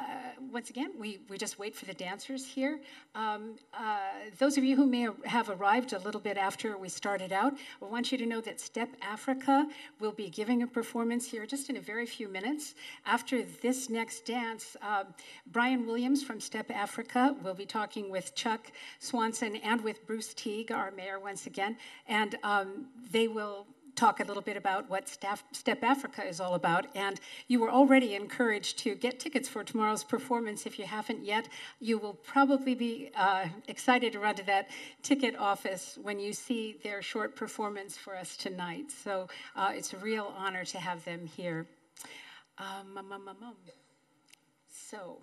once again, we, we just wait for the dancers here. Um, uh, those of you who may have arrived a little bit after we started out, I want you to know that Step Afrika will be giving a performance here just in a very few minutes. After this next dance, uh, Brian Williams from Step Afrika will be talking with Chuck Swanson and with Bruce Teague, our mayor, once again, and um, they will talk a little bit about what Step Afrika is all about. And you were already encouraged to get tickets for tomorrow's performance. If you haven't yet, you will probably be uh, excited to run to that ticket office when you see their short performance for us tonight. So uh, it's a real honor to have them here. Um, um, um. So,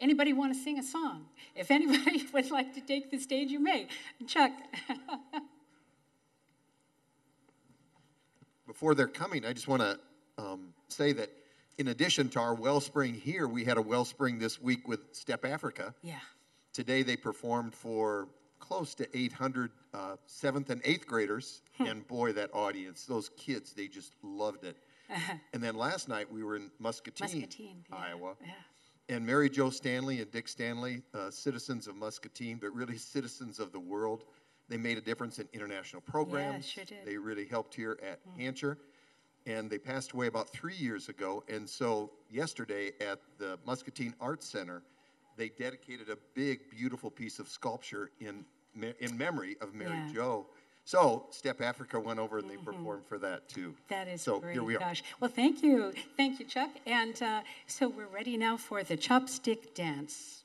anybody want to sing a song? If anybody [LAUGHS] would like to take the stage, you may. Chuck. [LAUGHS] before they're coming, I just want to um, say that in addition to our wellspring here, we had a wellspring this week with Step Afrika. yeah. Today they performed for close to 800 uh, seventh and eighth graders, and boy, that audience, those kids, they just loved it. [LAUGHS] and then last night we were in Muscatine, Muscatine, yeah, Iowa, yeah. and Mary Jo Stanley and Dick Stanley, uh, citizens of Muscatine, but really [LAUGHS] citizens of the world. They made a difference in international programs. sure did. They really helped here at Hancher. And they passed away about three years ago. And so yesterday at the Muscatine Arts Center, they dedicated a big, beautiful piece of sculpture in, in memory of Mary Yeah. Jo. So Step Afrika went over and they performed for that too. That is so great. here we are. Gosh. Well, thank you. Thank you, Chuck. And uh, so we're ready now for the chopstick dance.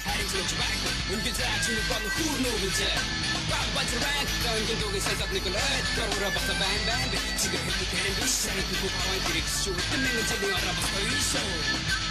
ឆ្លៀតច្បាស់មិនគិតថាជាបងហ៊ូនូវិជាបាក់បាច់រ៉ាក់តើគិតទៅគេសាច់ដល់នេះកន្លែងក៏រ៉ាប់បាក់បែនបែនជាគេហិតគេនឹងស្រីពីគូហើយឌីរេកស៊ូតែមិនជាដល់រ៉ាប់ហើយស៊ូ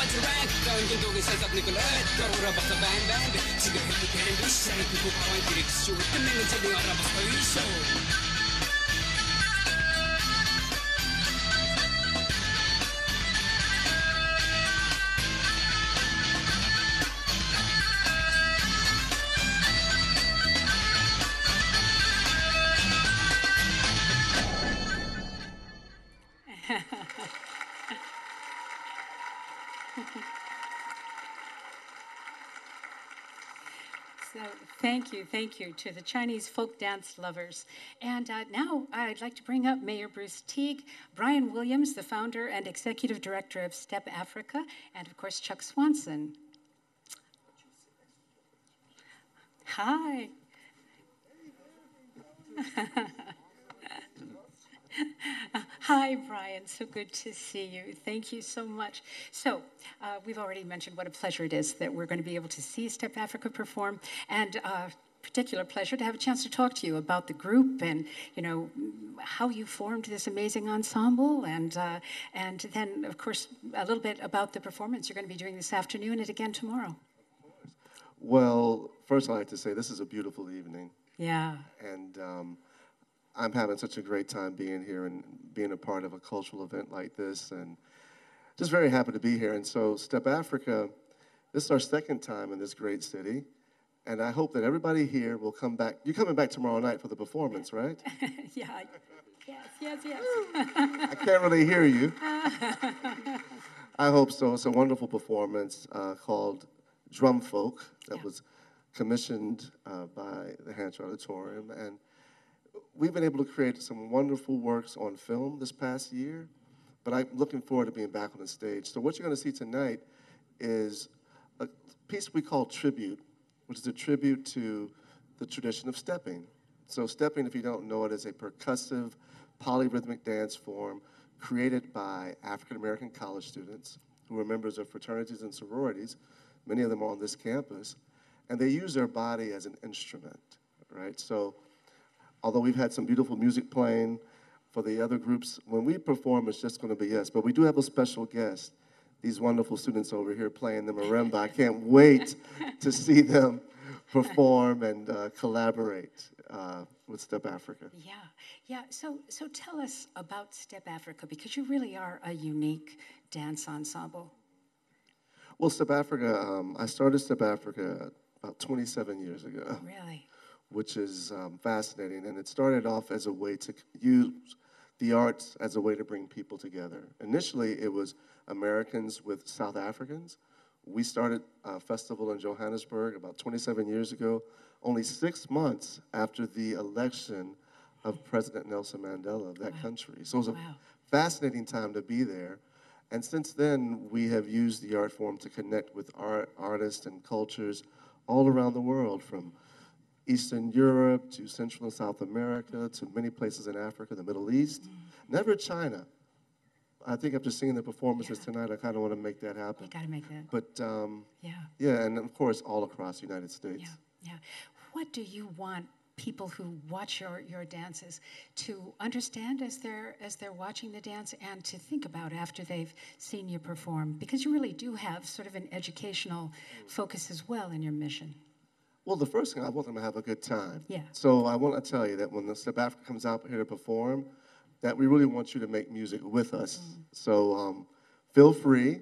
로 하리고 지방고 하리고 지방고 은기자 주는 건 후누비제 빠빠지 랭크 건긴 독이 세상 니걸 렛 걸어라 박사 뱅뱅 지금 행복해는 미션을 두고 가wan 기릭 쇼 뜨면은 제비 알아봤어 이쇼 thank you to the Chinese folk dance lovers. And uh, now I'd like to bring up Mayor Bruce Teague, Brian Williams, the founder and executive director of Step Afrika, and of course Chuck Swanson. Hi. [LAUGHS] Hi, Brian. So good to see you. Thank you so much. So, uh, we've already mentioned what a pleasure it is that we're going to be able to see Step Afrika perform, and uh, particular pleasure to have a chance to talk to you about the group and you know how you formed this amazing ensemble, and uh, and then of course a little bit about the performance you're going to be doing this afternoon and again tomorrow. Well, first I'd like to say this is a beautiful evening, Yeah. and um, I'm having such a great time being here and being a part of a cultural event like this, and just very happy to be here. And so, Step Afrika, this is our second time in this great city, and I hope that everybody here will come back. You're coming back tomorrow night for the performance, right? [LAUGHS] yeah. Yes, yes, yes. I can't really hear you. [LAUGHS] I hope so. It's a wonderful performance uh, called Drum Folk that Yeah. was commissioned uh, by the Hancher Auditorium. And we've been able to create some wonderful works on film this past year, but I'm looking forward to being back on the stage. So, what you're going to see tonight is a piece we call Tribute, which is a tribute to the tradition of stepping. So, stepping, if you don't know it, is a percussive, polyrhythmic dance form created by African American college students who are members of fraternities and sororities. Many of them are on this campus, and they use their body as an instrument, right? So, although we've had some beautiful music playing for the other groups, when we perform, it's just going to be us. But we do have a special guest, these wonderful students over here playing the marimba. I can't wait to [LAUGHS] see them perform and uh, collaborate uh, with Step Afrika. Yeah, yeah. So, so tell us about Step Afrika because you really are a unique dance ensemble. Well, Step Afrika, um, I started Step Afrika about 27 years ago. Really? which is um, fascinating. And it started off as a way to use the arts as a way to bring people together. Initially, it was Americans with South Africans. We started a festival in Johannesburg about 27 years ago, only six months after the election of President Nelson Mandela of that country. So it was a fascinating time to be there. And since then, we have used the art form to connect with art, artists and cultures all around the world, from Eastern Europe to Central and South America to many places in Africa, the Middle East, mm. never China. I think after seeing the performances tonight, I kind of want to make that happen. You got to make that. But um, Yeah. yeah, and of course, all across the United States. Yeah. Yeah. What do you want people who watch your, your dances to understand as they're as they're watching the dance and to think about after they've seen you perform? Because you really do have sort of an educational focus as well in your mission. Well, the first thing, I want them to have a good time. Yeah. So I want to tell you that when the Step Afrika comes out here to perform, that we really want you to make music with us. So um, feel free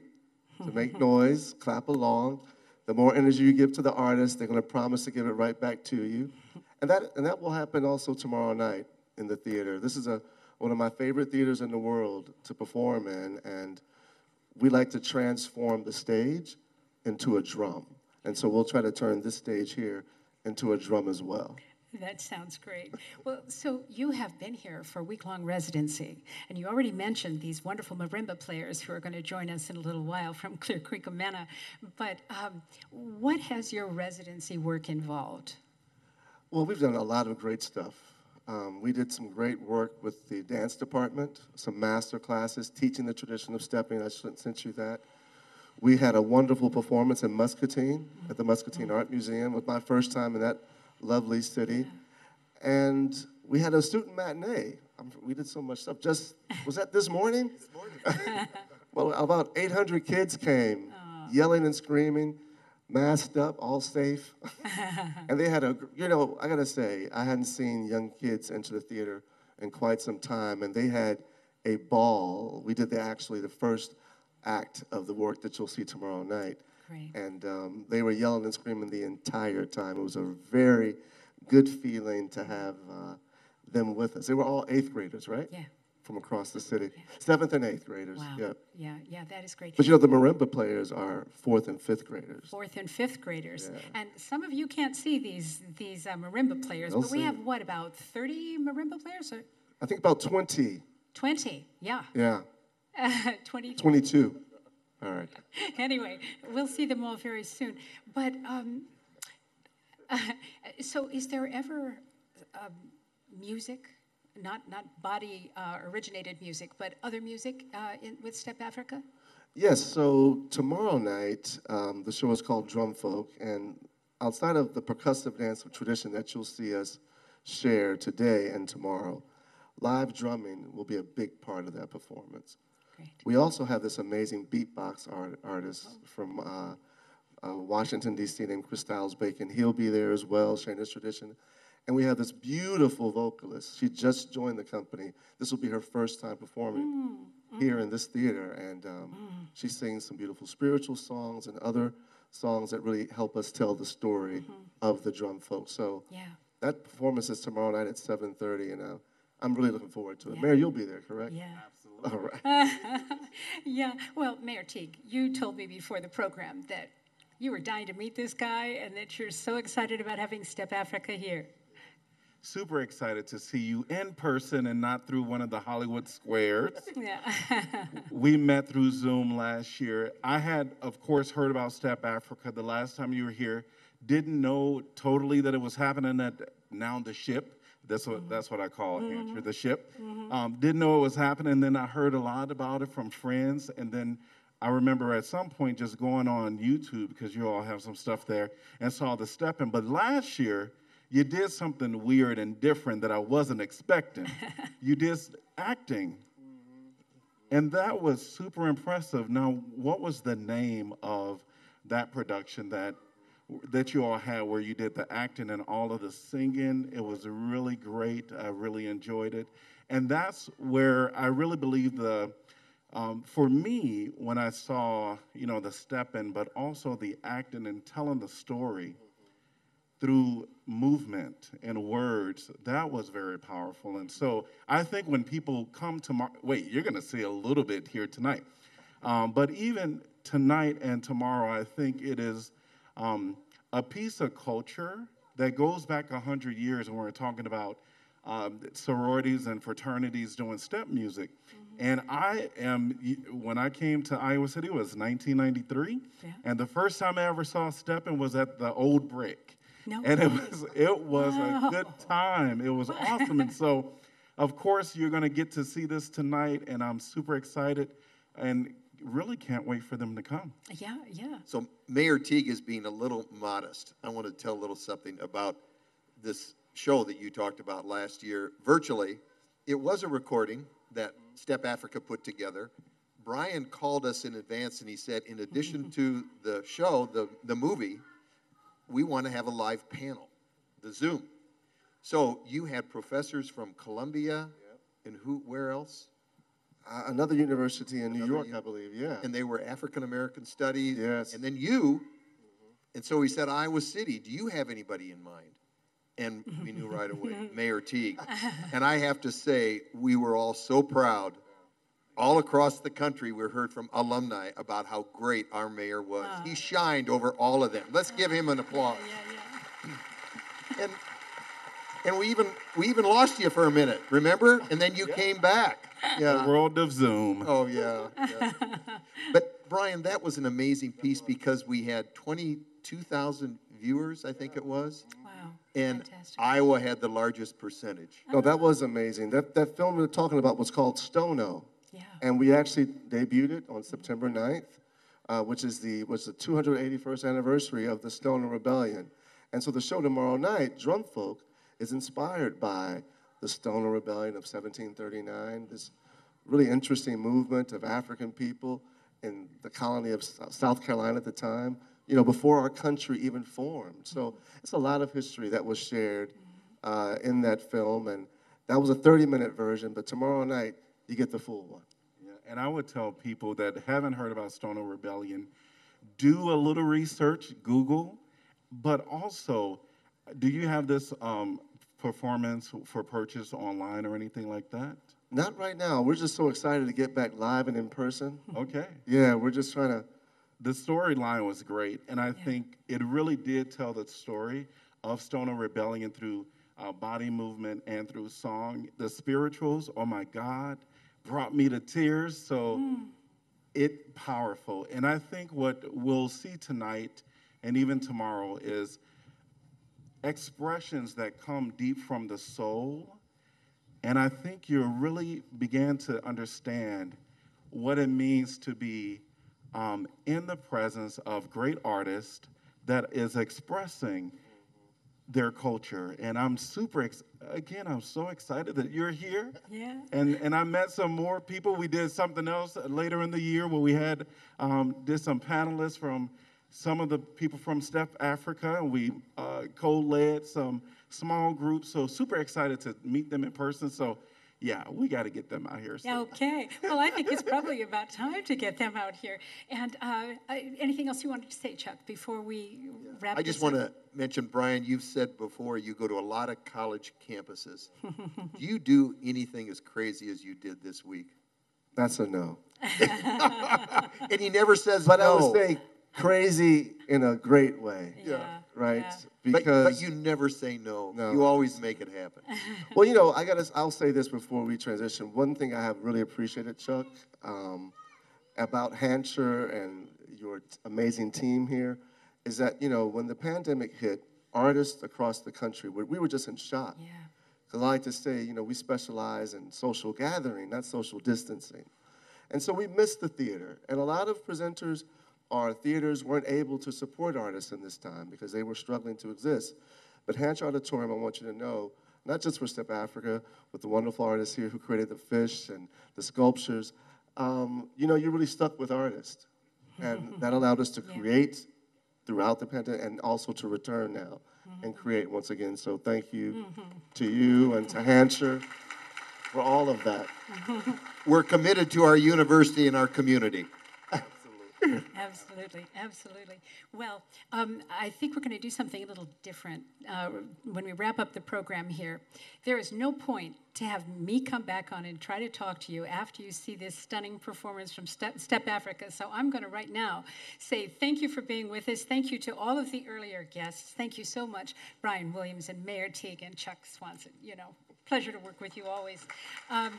to [LAUGHS] make noise, clap along. The more energy you give to the artist, they're going to promise to give it right back to you. And that, and that will happen also tomorrow night in the theater. This is a, one of my favorite theaters in the world to perform in, and we like to transform the stage into a drum. And so we'll try to turn this stage here into a drum as well. That sounds great. Well, so you have been here for a week long residency, and you already mentioned these wonderful marimba players who are going to join us in a little while from [LAUGHS] Clear Creek, Amana. But um, what has your residency work involved? Well, we've done a lot of great stuff. Um, we did some great work with the dance department, some master classes teaching the tradition of stepping. I should- sent you that. We had a wonderful performance in Muscatine at the Muscatine Art Museum. It was my first time in that lovely city. And we had a student matinee. We did so much stuff. Just, [LAUGHS] was that this morning? This morning. [LAUGHS] [LAUGHS] well, about 800 kids came, yelling and screaming, masked up, all safe. and they had a, you know, I gotta say, I hadn't seen young kids enter the theater in quite some time, and they had a ball. We did the, actually the first act of the work that you'll see tomorrow night. Great. And um, they were yelling and screaming the entire time. It was a very good feeling to have uh, them with us. They were all eighth graders, right? Yeah. From across the city. Seventh and eighth graders. Wow. Yeah. Yeah, yeah, that is great. But you know, the marimba players are fourth and fifth graders. Fourth and fifth graders, Yeah. and some of you can't see these these uh, marimba players, They'll but we see have what about thirty marimba players or I think about 20. twenty? Yeah, Yeah. [LAUGHS] twenty. 22. All right. [LAUGHS] anyway, we'll see them all very soon. But um, [LAUGHS] so, is there ever um, music, not not body uh, originated music, but other music uh, in, with Step Afrika? Yes, so tomorrow night, um, the show is called Drum Folk, and outside of the percussive dance tradition that you'll see us share today and tomorrow, live drumming will be a big part of that performance. We also have this amazing beatbox art, artist from uh, uh, Washington, D.C., named Chris Styles Bacon. He'll be there as well, sharing his tradition. And we have this beautiful vocalist. She just joined the company. This will be her first time performing here in this theater. And um, she sings some beautiful spiritual songs and other songs that really help us tell the story of the drum folk. So Yeah. that performance is tomorrow night at 7.30, and uh, I'm really looking forward to it. Yeah. Mary, you'll be there, correct? Yeah. All right. [LAUGHS] yeah. Well, Mayor Teague, you told me before the program that you were dying to meet this guy and that you're so excited about having Step Afrika here. Super excited to see you in person and not through one of the Hollywood squares. [LAUGHS] Yeah. [LAUGHS] we met through Zoom last year. I had, of course, heard about Step Afrika the last time you were here. Didn't know totally that it was happening at now the ship. That's what mm-hmm. that's what I call Hancher, mm-hmm. the ship. Mm-hmm. Um, didn't know it was happening. Then I heard a lot about it from friends, and then I remember at some point just going on YouTube because you all have some stuff there and saw the stepping. But last year, you did something weird and different that I wasn't expecting. [LAUGHS] you did acting. And that was super impressive. Now, what was the name of that production that that you all had where you did the acting and all of the singing? It was really great. I really enjoyed it. And that's where I really believe the um, for me, when I saw, you know, the stepping, but also the acting and telling the story through movement and words, that was very powerful. And so I think when people come tomorrow, wait, you're going to see a little bit here tonight. Um, but even tonight and tomorrow, I think it is um, a piece of culture that goes back 100 years when we're talking about um, sororities and fraternities doing step music. And I am, when I came to Iowa City, it was 1993. Yeah. And the first time I ever saw stepping was at the old brick. No and it was it was Wow. a good time. It was awesome. and [LAUGHS] so, of course, you're going to get to see this tonight, and I'm super excited, and really can't wait for them to come. Yeah, yeah. So Mayor Teague is being a little modest. I want to tell a little something about this show that you talked about last year virtually. It was a recording that Step Afrika put together. Brian called us in advance and he said, in addition [LAUGHS] to the show, the, the movie, we want to have a live panel, the Zoom. So you had professors from Columbia and who, where else? Uh, another university in New Another York, uni- I believe, yeah. And they were African American studies. Yes. And then you, and so he said, Iowa City, do you have anybody in mind? And we knew right away, [LAUGHS] Mayor Teague. [LAUGHS] And I have to say, we were all so proud. All across the country, we heard from alumni about how great our mayor was. He shined over all of them. Let's give him an applause. And and we even we even lost you for a minute, remember? And then you came back. [LAUGHS] The world of Zoom. Oh yeah. yeah. but Brian, that was an amazing piece because we had 22,000 viewers, I think it was, Wow. and Fantastic. Iowa had the largest percentage. No, that was amazing. That, that film we are talking about was called Stono. Yeah. And we actually debuted it on September 9th, uh, which is the, was the 281st anniversary of the Stono Rebellion. And so the show tomorrow night, Drum Folk, is inspired by the Stono Rebellion of 1739, this really interesting movement of African people in the colony of South Carolina at the time, you know, before our country even formed. So it's a lot of history that was shared uh, in that film, and that was a 30-minute version, but tomorrow night, you get the full one. Yeah, and I would tell people that haven't heard about Stono Rebellion, do a little research, Google, but also, do you have this um, performance for purchase online or anything like that? Not right now. We're just so excited to get back live and in person. Okay. Yeah, we're just trying to. The storyline was great, and I think it really did tell the story of Stono Rebellion through uh, body movement and through song. The spirituals, oh my God, brought me to tears. So it powerful, and I think what we'll see tonight and even tomorrow is expressions that come deep from the soul. And I think you really began to understand what it means to be um, in the presence of great artists that is expressing their culture. And I'm super, ex- again, I'm so excited that you're here. Yeah. And, and I met some more people. We did something else later in the year where we had, um, did some panelists from some of the people from Step Afrika, and we uh, co-led some small groups. So super excited to meet them in person. So yeah, we got to get them out here. soon. Okay. Well, I think it's probably about time to get them out here. And uh, anything else you wanted to say, Chuck, before we wrap I just want to mention, Brian, you've said before you go to a lot of college campuses. [LAUGHS] do you do anything as crazy as you did this week? That's a no. [LAUGHS] And he never says But no. I would say crazy in a great way. Yeah. Right? But, Because but you never say no. No. You always make it happen. [LAUGHS] well, you know, I gotta. I'll say this before we transition. One thing I have really appreciated, Chuck, um, about Hancher and your t- amazing team here, is that you know when the pandemic hit, artists across the country we, we were just in shock. Yeah. Because I like to say, you know, we specialize in social gathering, not social distancing. And so we missed the theater. And a lot of presenters or theaters weren't able to support artists in this time because they were struggling to exist. But Hancher Auditorium, I want you to know, not just for Step Afrika, with the wonderful artists here who created the fish and the sculptures, um, you know, you're really stuck with artists. And [LAUGHS] that allowed us to create throughout the pandemic and also to return now and create once again. So thank you to you and to Hancher for all of that. [LAUGHS] We're committed to our university and our community. [LAUGHS] Absolutely, absolutely. Well, um, I think we're going to do something a little different uh, when we wrap up the program here. There is no point to have me come back on and try to talk to you after you see this stunning performance from Step, Step Afrika. So I'm going to right now say thank you for being with us. Thank you to all of the earlier guests. Thank you so much, Brian Williams and Mayor Teague and Chuck Swanson. You know, pleasure to work with you always. Um,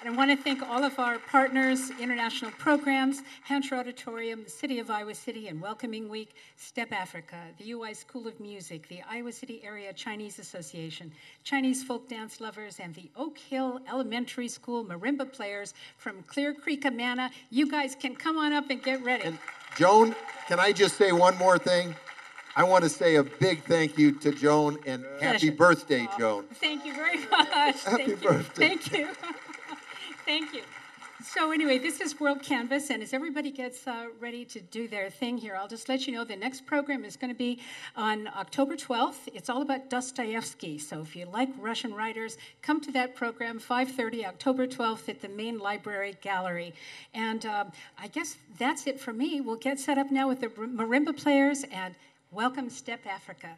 and I want to thank all of our partners, international programs, Hancher Auditorium, the City of Iowa City and Welcoming Week, Step Afrika, the UI School of Music, the Iowa City Area Chinese Association, Chinese folk dance lovers, and the Oak Hill Elementary School marimba players from Clear Creek, Amana. You guys can come on up and get ready. Joan, can I just say one more thing? I want to say a big thank you to Joan and happy birthday, Joan. Thank you very [LAUGHS] much. Thank you. birthday. Thank you. Thank you. So anyway, this is WorldCanvass, and as everybody gets uh, ready to do their thing here, I'll just let you know the next program is going to be on October 12th. It's all about Dostoevsky. So if you like Russian writers, come to that program, 5:30, October 12th, at the main library gallery. And um, I guess that's it for me. We'll get set up now with the marimba players, and welcome Step Afrika.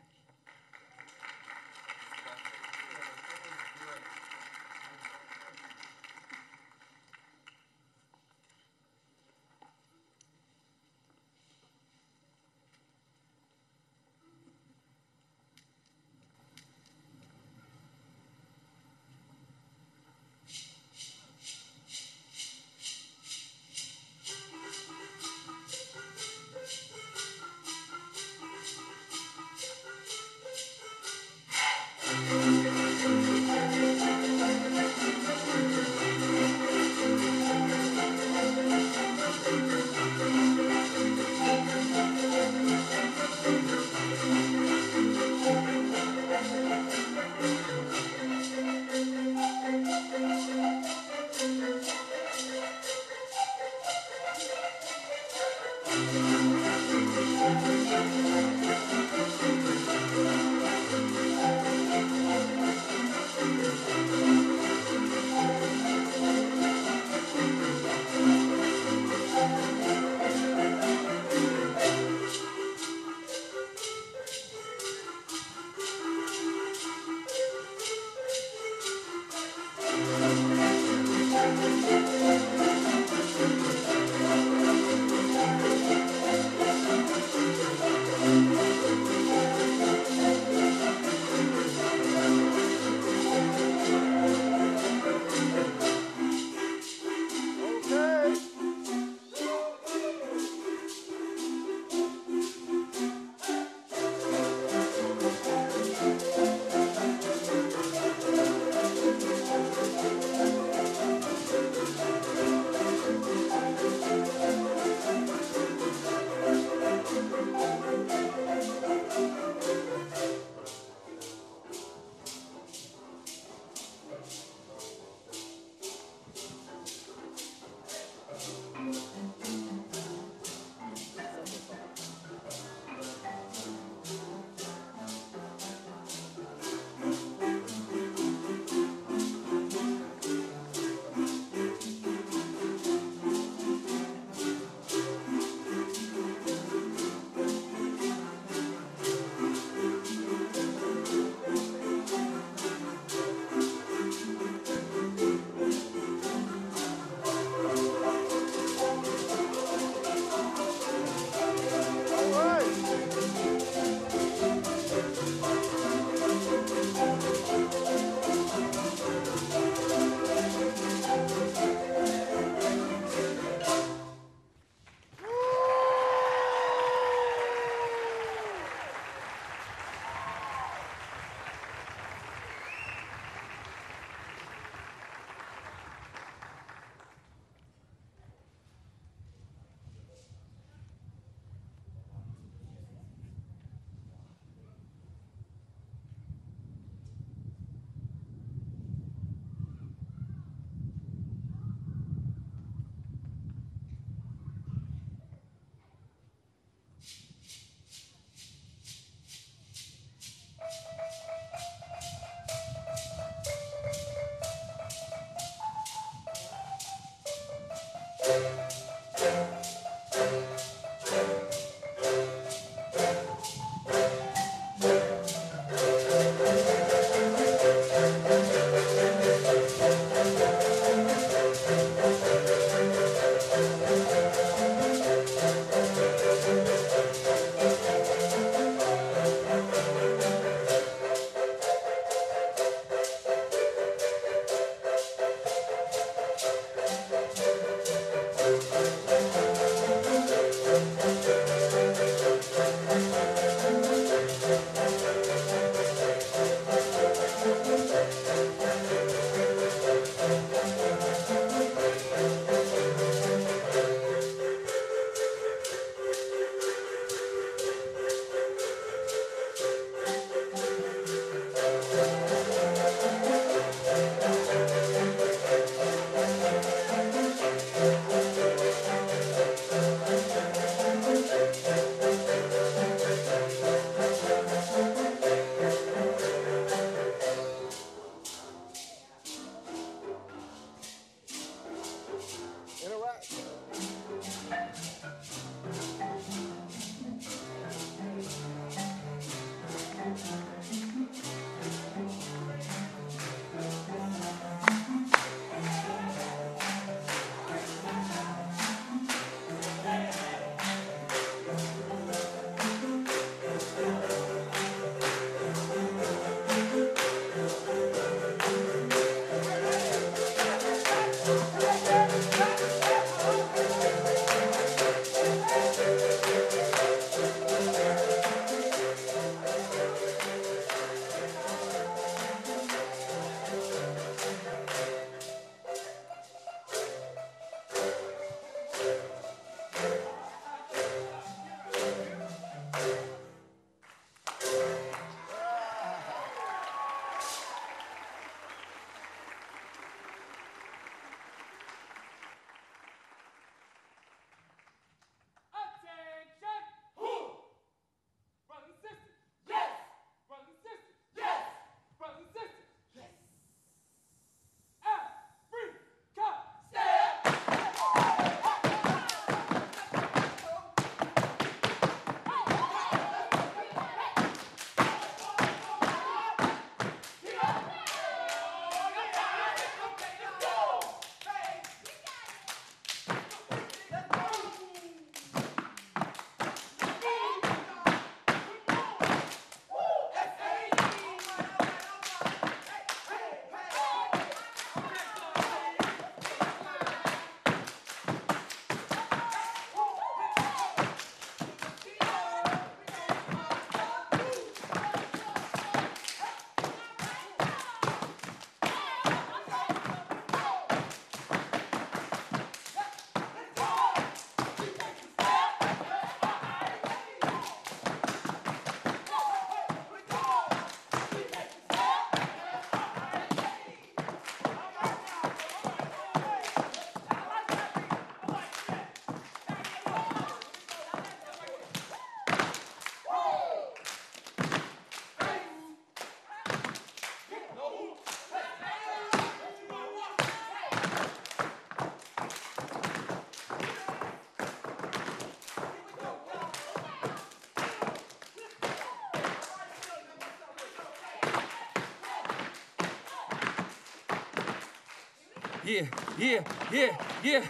Yeah, yeah, yeah, yeah.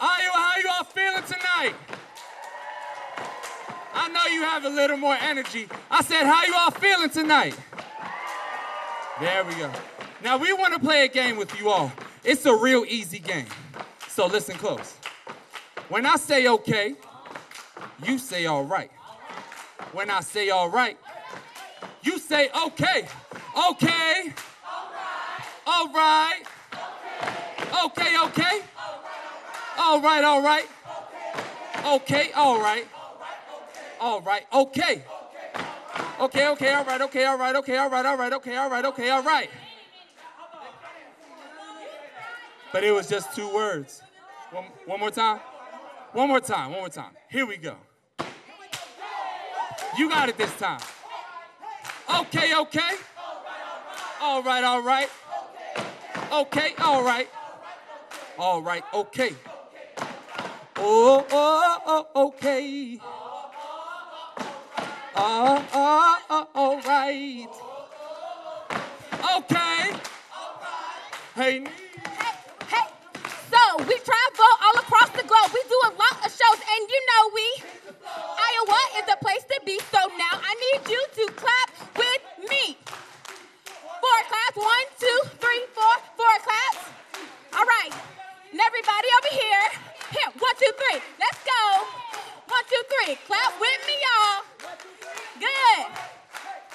Iowa, how you all feeling tonight? I know you have a little more energy. I said, how you all feeling tonight? There we go. Now we want to play a game with you all. It's a real easy game. So listen close. When I say okay, you say all right. When I say all right, you say okay. Okay. All right. Okay, okay. All right, all right. Okay, all right. All right, okay. Okay, okay, all right, okay, all right, okay, all right, all right, okay, all right, okay, all right. But it was just two words. One, one more time. One more time, one more time. Here we go. You got it this time. Okay, okay. All right, all right. Okay, all right. All right, okay. Oh, oh, oh, okay. Uh, uh, uh, all right. Okay. Hey, Hey, so we travel all across the globe. We do a lot of shows, and you know we Iowa is the place to be. So now I need you to clap with me. Four claps. One, two, three, four. Four claps. All right. And everybody over here. Two, three. Let's go. One, two, three. Clap with me, y'all. Good.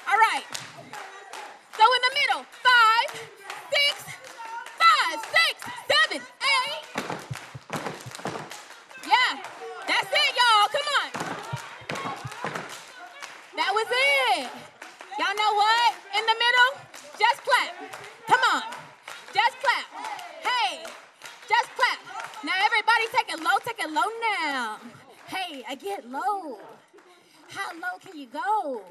All right. So in the middle. Five, six, five, six, seven, eight. Yeah, that's it, y'all. Come on. That was it. Y'all know what? In the middle, just clap. Come on. Just clap. Hey, just clap. Now everybody take it low, take it low now. Hey, I get low. How low can you go?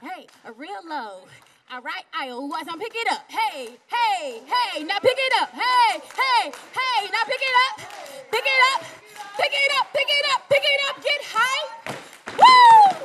Hey, a real low. All right, Iowa, so pick it up. Hey, hey, hey, now pick it up. Hey, hey, hey, now pick it up. Pick it up. Pick it up, pick it up, pick it up. Get high. Woo!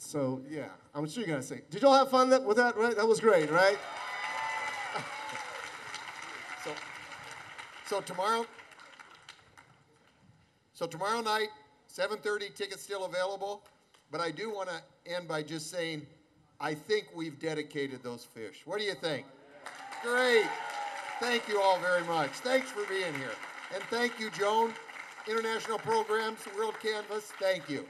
So yeah, I'm sure you're gonna say. Did y'all have fun that, with that? Right? That was great, right? [LAUGHS] So, so tomorrow, so tomorrow night, 7:30, tickets still available. But I do want to end by just saying, I think we've dedicated those fish. What do you think? Great. Thank you all very much. Thanks for being here. And thank you, Joan. International Programs, WorldCanvass, thank you.